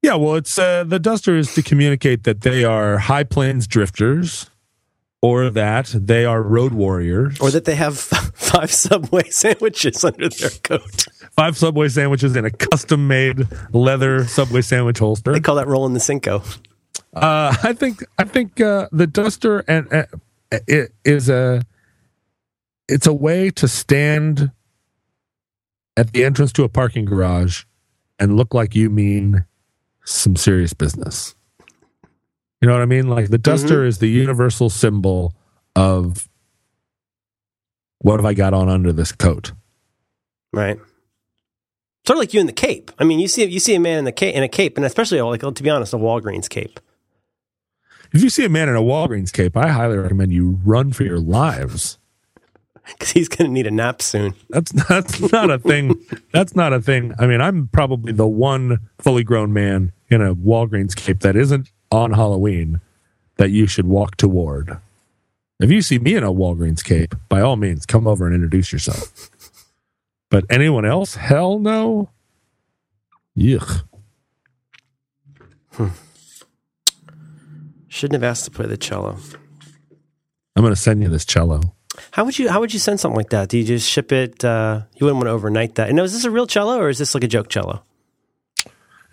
Yeah, well, it's uh, the duster is to communicate that they are high plains drifters or that they are road warriors, or that they have five Subway sandwiches under their coat. Five Subway sandwiches in a custom made leather Subway sandwich holster. They call that rolling the Cinco. Uh, I think I think uh, the duster and uh, it is a it's a way to stand at the entrance to a parking garage and look like you mean some serious business. You know what I mean? Like the duster mm-hmm. is the universal symbol of what have I got on under this coat? Right. Sort of like you in the cape. I mean, you see you see a man in the cape in a cape, and especially like to be honest, a Walgreens cape. If you see a man in a Walgreens cape, I highly recommend you run for your lives. Because he's going to need a nap soon. That's that's not a thing. That's not a thing. I mean, I'm probably the one fully grown man in a Walgreens cape that isn't on Halloween that you should walk toward. If you see me in a Walgreens cape, by all means, come over and introduce yourself. But anyone else? Hell no. Yuck. Hmm. Shouldn't have asked to play the cello. I'm going to send you this cello. How would you How would you send something like that? Do you just ship it? Uh, you wouldn't want to overnight that. And now, is this a real cello or is this like a joke cello?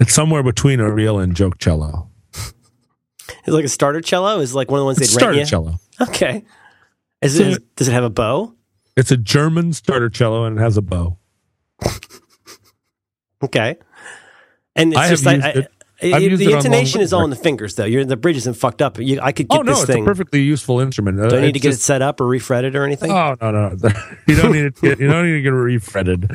It's somewhere between a real and joke cello. Is like a starter cello? Is like one of the ones they starter rent you? cello. Okay. Is it? Does it have a bow? It's a German starter cello and it has a bow. okay. And it's I just like I, I, the intonation is all in the fingers, though. You're, the bridge isn't fucked up. You, I could get oh, no, this it's thing. a perfectly useful instrument. Do I need to get just, it set up or refretted or anything? Oh no, no, no. you don't need it. You don't need to get refretted.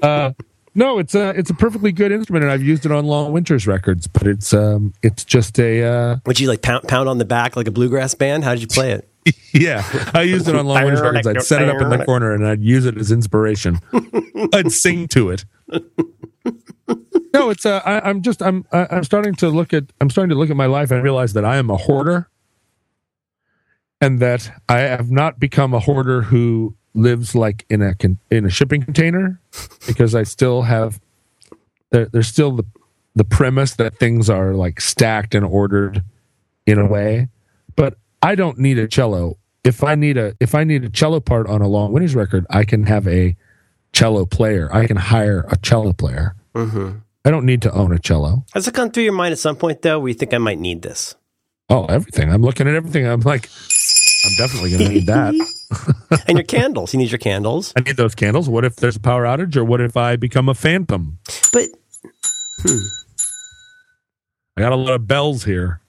uh, no, it's a it's a perfectly good instrument, and I've used it on Long Winters records. But it's um it's just a. Uh, Would you like pound pound on the back like a bluegrass band? How did you play it? yeah, I used it on Long Winters records. I'd set it up in the corner and I'd use it as inspiration. I'd sing to it. No, it's uh, I, I'm just I'm I'm starting to look at I'm starting to look at my life and realize that I am a hoarder, and that I have not become a hoarder who lives like in a in a shipping container because I still have there, there's still the the premise that things are like stacked and ordered in a way. But I don't need a cello. If I need a if I need a cello part on a long winters record I can have a cello player. I can hire a cello player. Mm-hmm. I don't need to own a cello. Has it gone through your mind at some point though where you think I might need this? Oh everything. I'm looking at everything. I'm like I'm definitely going to need that. and your candles. You need your candles. I need those candles. What if there's a power outage or what if I become a phantom? But, hmm. I got a lot of bells here.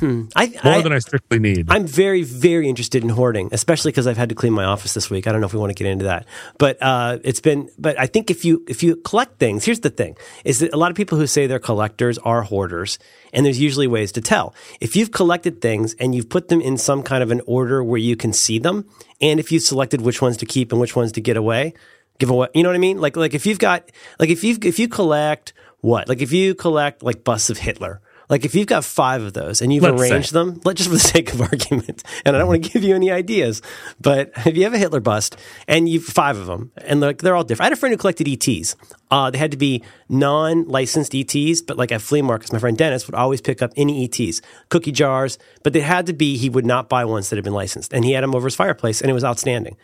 Hmm. I, More I, than I strictly need. I'm very, very interested in hoarding, especially because I've had to clean my office this week. I don't know if we want to get into that, but uh, it's been. But I think if you if you collect things, here's the thing: is that a lot of people who say they're collectors are hoarders, and there's usually ways to tell. If you've collected things and you've put them in some kind of an order where you can see them, and if you've selected which ones to keep and which ones to get away, give away. You know what I mean? Like like if you've got like if you if you collect what like if you collect like busts of Hitler like if you've got five of those and you've Let's arranged say. them, let just for the sake of argument, and I don't want to give you any ideas, but if you have a Hitler bust and you've five of them, and like they're all different. I had a friend who collected ETs. Uh, they had to be non-licensed ETs, but like at flea markets, my friend Dennis would always pick up any ETs, cookie jars, but they had to be. He would not buy ones that had been licensed, and he had them over his fireplace, and it was outstanding.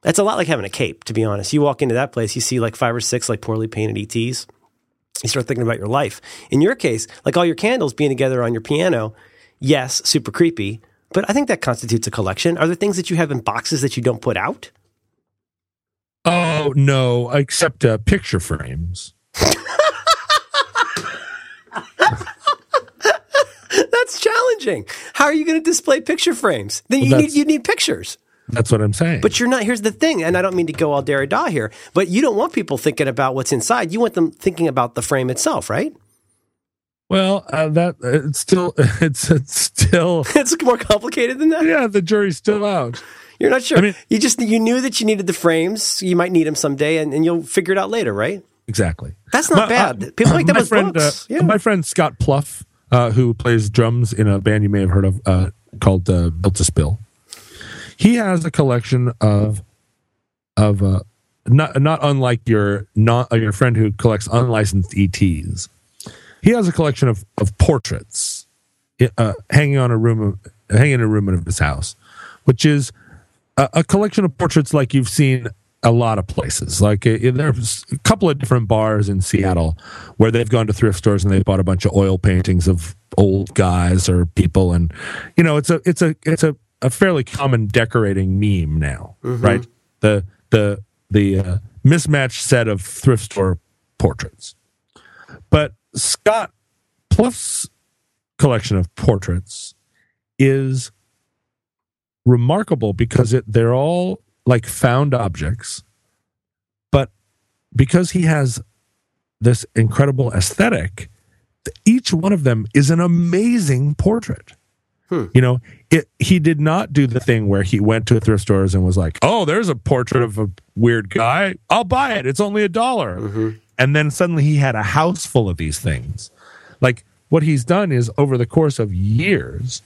That's a lot like having a cape, to be honest. You walk into that place, you see like five or six like poorly painted ETs you start thinking about your life. In your case, like all your candles being together on your piano, yes, super creepy, but I think that constitutes a collection. Are there things that you have in boxes that you don't put out? Oh, no, except uh, picture frames. That's challenging. How are you going to display picture frames? Then well, need you need pictures. That's what I'm saying. But you're not. Here's the thing, and I don't mean to go all Derrida here, but you don't want people thinking about what's inside. You want them thinking about the frame itself, right? Well, uh, that it's still it's it's still it's more complicated than that. yeah. The jury's still out. You're not sure. I mean- you just you knew that you needed the frames. You might need them someday, and, and you'll figure it out later, right? Exactly. That's not My- bad. uh, People like that my with friend, books. Uh, yeah. My friend Scott Plouf, uh, who plays drums in a band you may have heard of uh, called uh, Built to Spill. He has a collection of of uh, not not unlike your not uh, your friend who collects unlicensed ETs. He has a collection of of portraits uh, hanging on a room of, hanging in a room of his house, which is a, a collection of portraits like you've seen a lot of places. Like uh, there's a couple of different bars in Seattle where they've gone to thrift stores and they bought a bunch of oil paintings of old guys or people, and you know it's a it's a it's a, a fairly common decorating meme now, right? The the the uh, mismatched set of thrift store portraits, but Scott Plouf's collection of portraits is remarkable because it they're all like found objects but because he has this incredible aesthetic each one of them is an amazing portrait you know it he did not do the thing where he went to thrift stores and was like oh there's a portrait of a weird guy. I'll buy it. It's only a dollar. And then suddenly he had a house full of these things. Like what he's done is over the course of years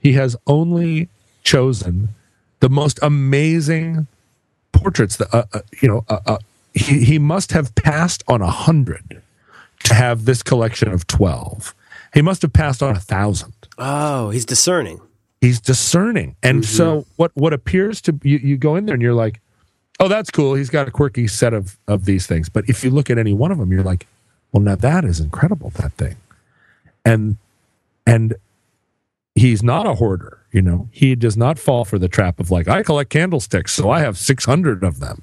he has only chosen the most amazing portraits that uh, uh, you know uh, uh, he, he must have passed on a hundred to have this collection of 12 he must have passed on a thousand oh, he's discerning. he's discerning. And mm-hmm. so what what appears to you, you go in there and you're like oh that's cool. He's got a quirky set of of these things. But if you look at any one of them you're like well now that is incredible that thing. And and he's not a hoarder you know? He does not fall for the trap of like i collect candlesticks so i have 600 of them.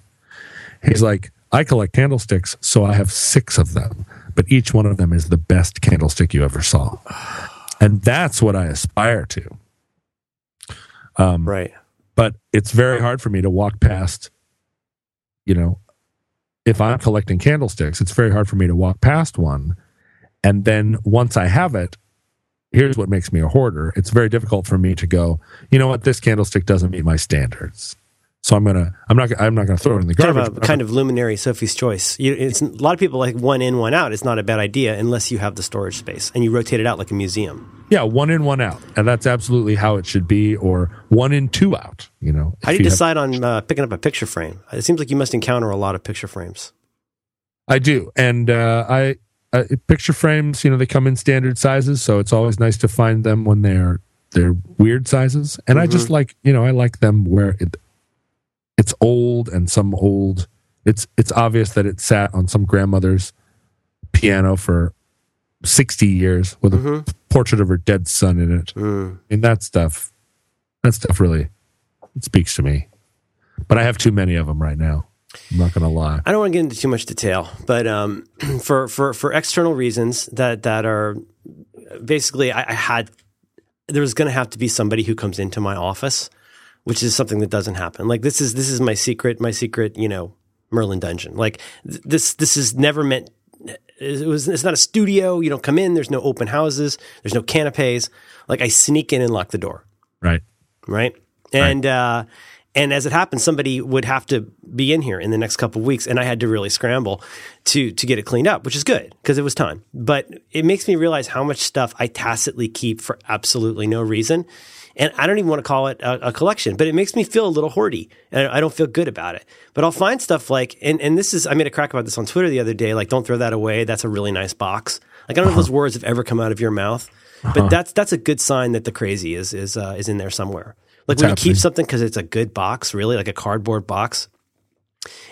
He's like i collect candlesticks so i have six of them. But each one of them is the best candlestick you ever saw and that's what i aspire to. Um, Right. but it's very hard for me to walk past you know if i'm collecting candlesticks it's very hard for me to walk past one. And then once i have it here's what makes me a hoarder. It's very difficult for me to go you know what? This candlestick doesn't meet my standards so i'm gonna i'm not i'm not gonna throw it in the garbage. Kind of a but I'm kind of luminary Sophie's choice. You, it's a lot of people like one in, one out. It's not a bad idea unless you have the storage space and you rotate it out like a museum. yeah one in one out and that's absolutely how it should be or one in two out you know How do you have- decide on uh, picking up a picture frame? It seems like you must encounter a lot of picture frames. I do, and uh, I uh, picture frames. You know, they come in standard sizes, so it's always nice to find them when they're they're weird sizes. And I just like you know I like them where it it's old and some old. It's it's obvious that it sat on some grandmother's piano for sixty years with a portrait of her dead son in it. Mm. And that stuff, that stuff really it speaks to me. But I have too many of them right now. I'm not going to lie. I don't want to get into too much detail, but um, for, for, for external reasons that, that are basically, I, I had, there was going to have to be somebody who comes into my office, which is something that doesn't happen. Like this is, this is my secret, my secret, you know, Merlin dungeon. Like th- this, this is never meant, it was, it's not a studio. You don't come in. There's no open houses. There's no canapes. Like I sneak in and lock the door Right. right? And uh, and as it happened, somebody would have to be in here in the next couple of weeks, and I had to really scramble to to get it cleaned up, which is good because it was time. But it makes me realize how much stuff I tacitly keep for absolutely no reason. And I don't even want to call it a, a collection, but it makes me feel a little hoardy, and I don't feel good about it. But I'll find stuff like, and, and this is, I made a crack about this on Twitter the other day. Like, don't throw that away. That's a really nice box. Like, I don't know if those words have ever come out of your mouth, but that's that's a good sign that the crazy is is uh, is in there somewhere. Like when you keep something because it's a good box, really like a cardboard box.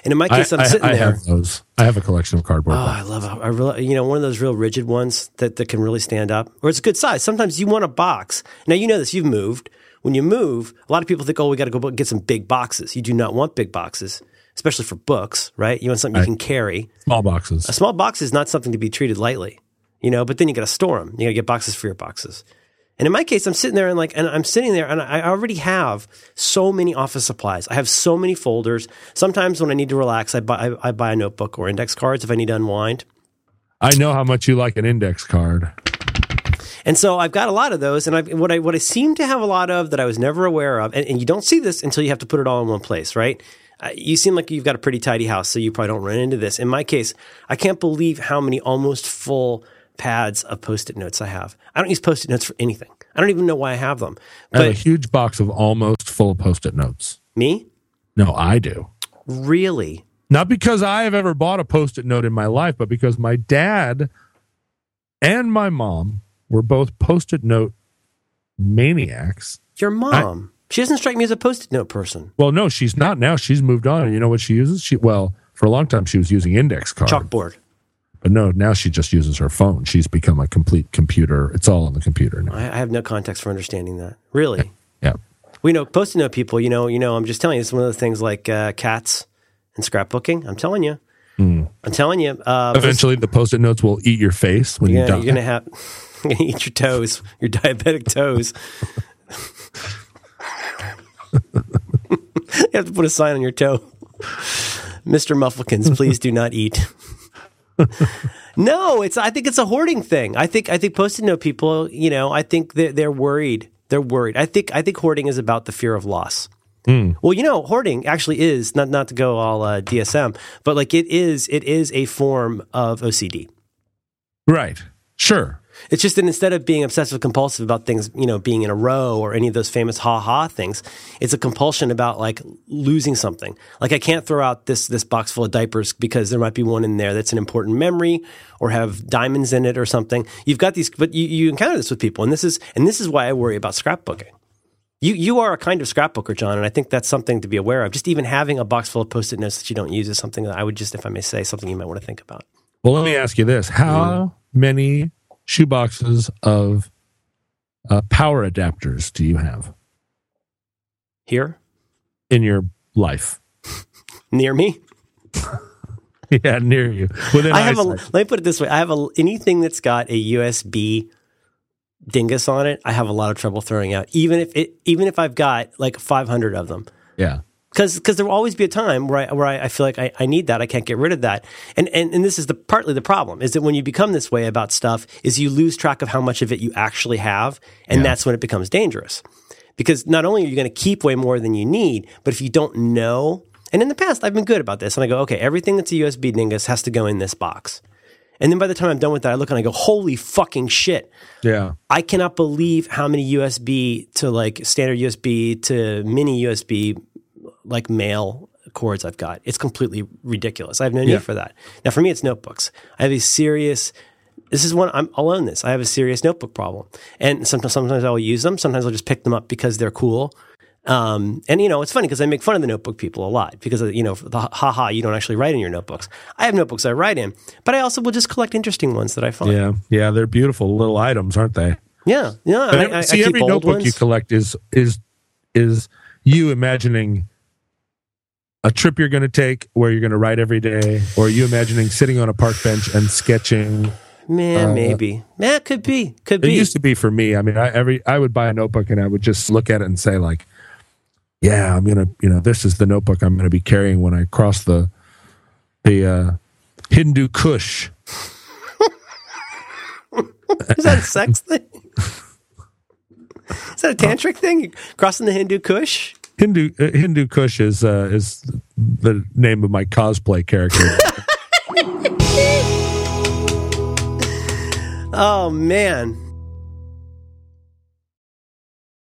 And in my case, I, am I- sitting I there. have those. I have a collection of cardboard. Oh, I boxes. love I really, you know, one of those real rigid ones that, that can really stand up, or it's a good size. Sometimes you want a box. Now, you know this, you've moved. When you move, a lot of people think, oh, we got to go get some big boxes. You do not want big boxes, especially for books, right? You want something you can carry. Small boxes. A small box is not something to be treated lightly, you know, but then you got to store them. You got to get boxes for your boxes. And in my case, I'm sitting there and like, and I'm sitting there and I already have so many office supplies. I have so many folders. Sometimes when I need to relax, I buy, I, I buy a notebook or index cards if I need to unwind. I know how much you like an index card. And so I've got a lot of those, and I've, what I what I seem to have a lot of that I was never aware of, and, and you don't see this until you have to put it all in one place, right? Uh, you seem like you've got a pretty tidy house, so you probably don't run into this. In my case, I can't believe how many almost full pads of post-it notes I have. I don't use post-it notes for anything. I don't even know why I have them. I have a huge box of almost full post-it notes. Me? No, I do. Really? Not because I have ever bought a post-it note in my life, but because my dad and my mom were both post-it note maniacs. Your mom? I, she doesn't strike me as a post-it note person. Well, no, she's not now. She's moved on. You know what she uses? She well, for a long time she was using index cards. Chalkboard. But no, now she just uses her phone. She's become a complete computer. It's all on the computer now. I, I have no context for understanding that. Really? Yeah. We know post-it note people. You know, you know. I'm just telling you, it's one of the things like uh, cats and scrapbooking. I'm telling you. Mm. I'm telling you. Uh, Eventually, the post-it notes will eat your face when yeah, you die. You're gonna have you're gonna eat your toes, your diabetic toes. you have to put a sign on your toe. Mr. Mufflekins, please do not eat. No, it's. I think it's a hoarding thing. I think. I think post-it note people. You know, I think they're, they're worried. They're worried. I think. I think hoarding is about the fear of loss. Mm. Well, you know, hoarding actually is not not to go all uh, DSM, but like it is. It is a form of OCD. Right. Sure. It's just that instead of being obsessive compulsive about things, you know, being in a row or any of those famous ha ha things, it's a compulsion about like losing something. Like I can't throw out this this box full of diapers because there might be one in there that's an important memory or have diamonds in it or something. You've got these, but you, you encounter this with people, and this is and this is why I worry about scrapbooking. You you are a kind of scrapbooker, John, and I think that's something to be aware of. Just even having a box full of post-it notes that you don't use is something that I would just, if I may say, something you might want to think about. Well, let me ask you this: How mm-hmm. Many shoeboxes of uh, power adapters do you have here in your life? Near me? yeah, near you. Within I have a, let me put it this way: I have a, anything that's got a USB dingus on it. I have a lot of trouble throwing out, even if it, even if I've got like 500 of them. Yeah because because there will always be a time where I, where I, I feel like I, I, need that I can't get rid of that and, and and this is the partly the problem is that when you become this way about stuff is you lose track of how much of it you actually have and yeah. that's when it becomes dangerous because not only are you going to keep way more than you need but if you don't know and in the past I've been good about this and I go okay everything that's a USB dingus has to go in this box and then by the time I'm done with that, I look and I go, holy fucking shit. Yeah. I cannot believe how many USB to like standard USB to mini USB like mail cords I've got. It's completely ridiculous. I have no need yeah. for that. Now, for me, it's notebooks. I have a serious. This is one I'm, I'll own this. I have a serious notebook problem, and sometimes sometimes I'll use them. Sometimes I'll just pick them up because they're cool. Um, and you know, it's funny because I make fun of the notebook people a lot because you know, the ha ha, you don't actually write in your notebooks. I have notebooks I write in, but I also will just collect interesting ones that I find. Yeah, yeah, they're beautiful little items, aren't they? Yeah, yeah. I, I, see, I every notebook ones. you collect is is is you imagining a trip you're going to take where you're going to write every day, or are you imagining sitting on a park bench and sketching? Man, uh, maybe. Man, could be. Could it be. It used to be for me. I mean, I every I would buy a notebook and I would just look at it and say like, "Yeah, I'm gonna, you know, this is the notebook I'm going to be carrying when I cross the the uh, Hindu Kush." is that a sex thing? Is that a tantric thing? Crossing the Hindu Kush? Hindu uh, Hindu Kush is uh, is the name of my cosplay character. oh man,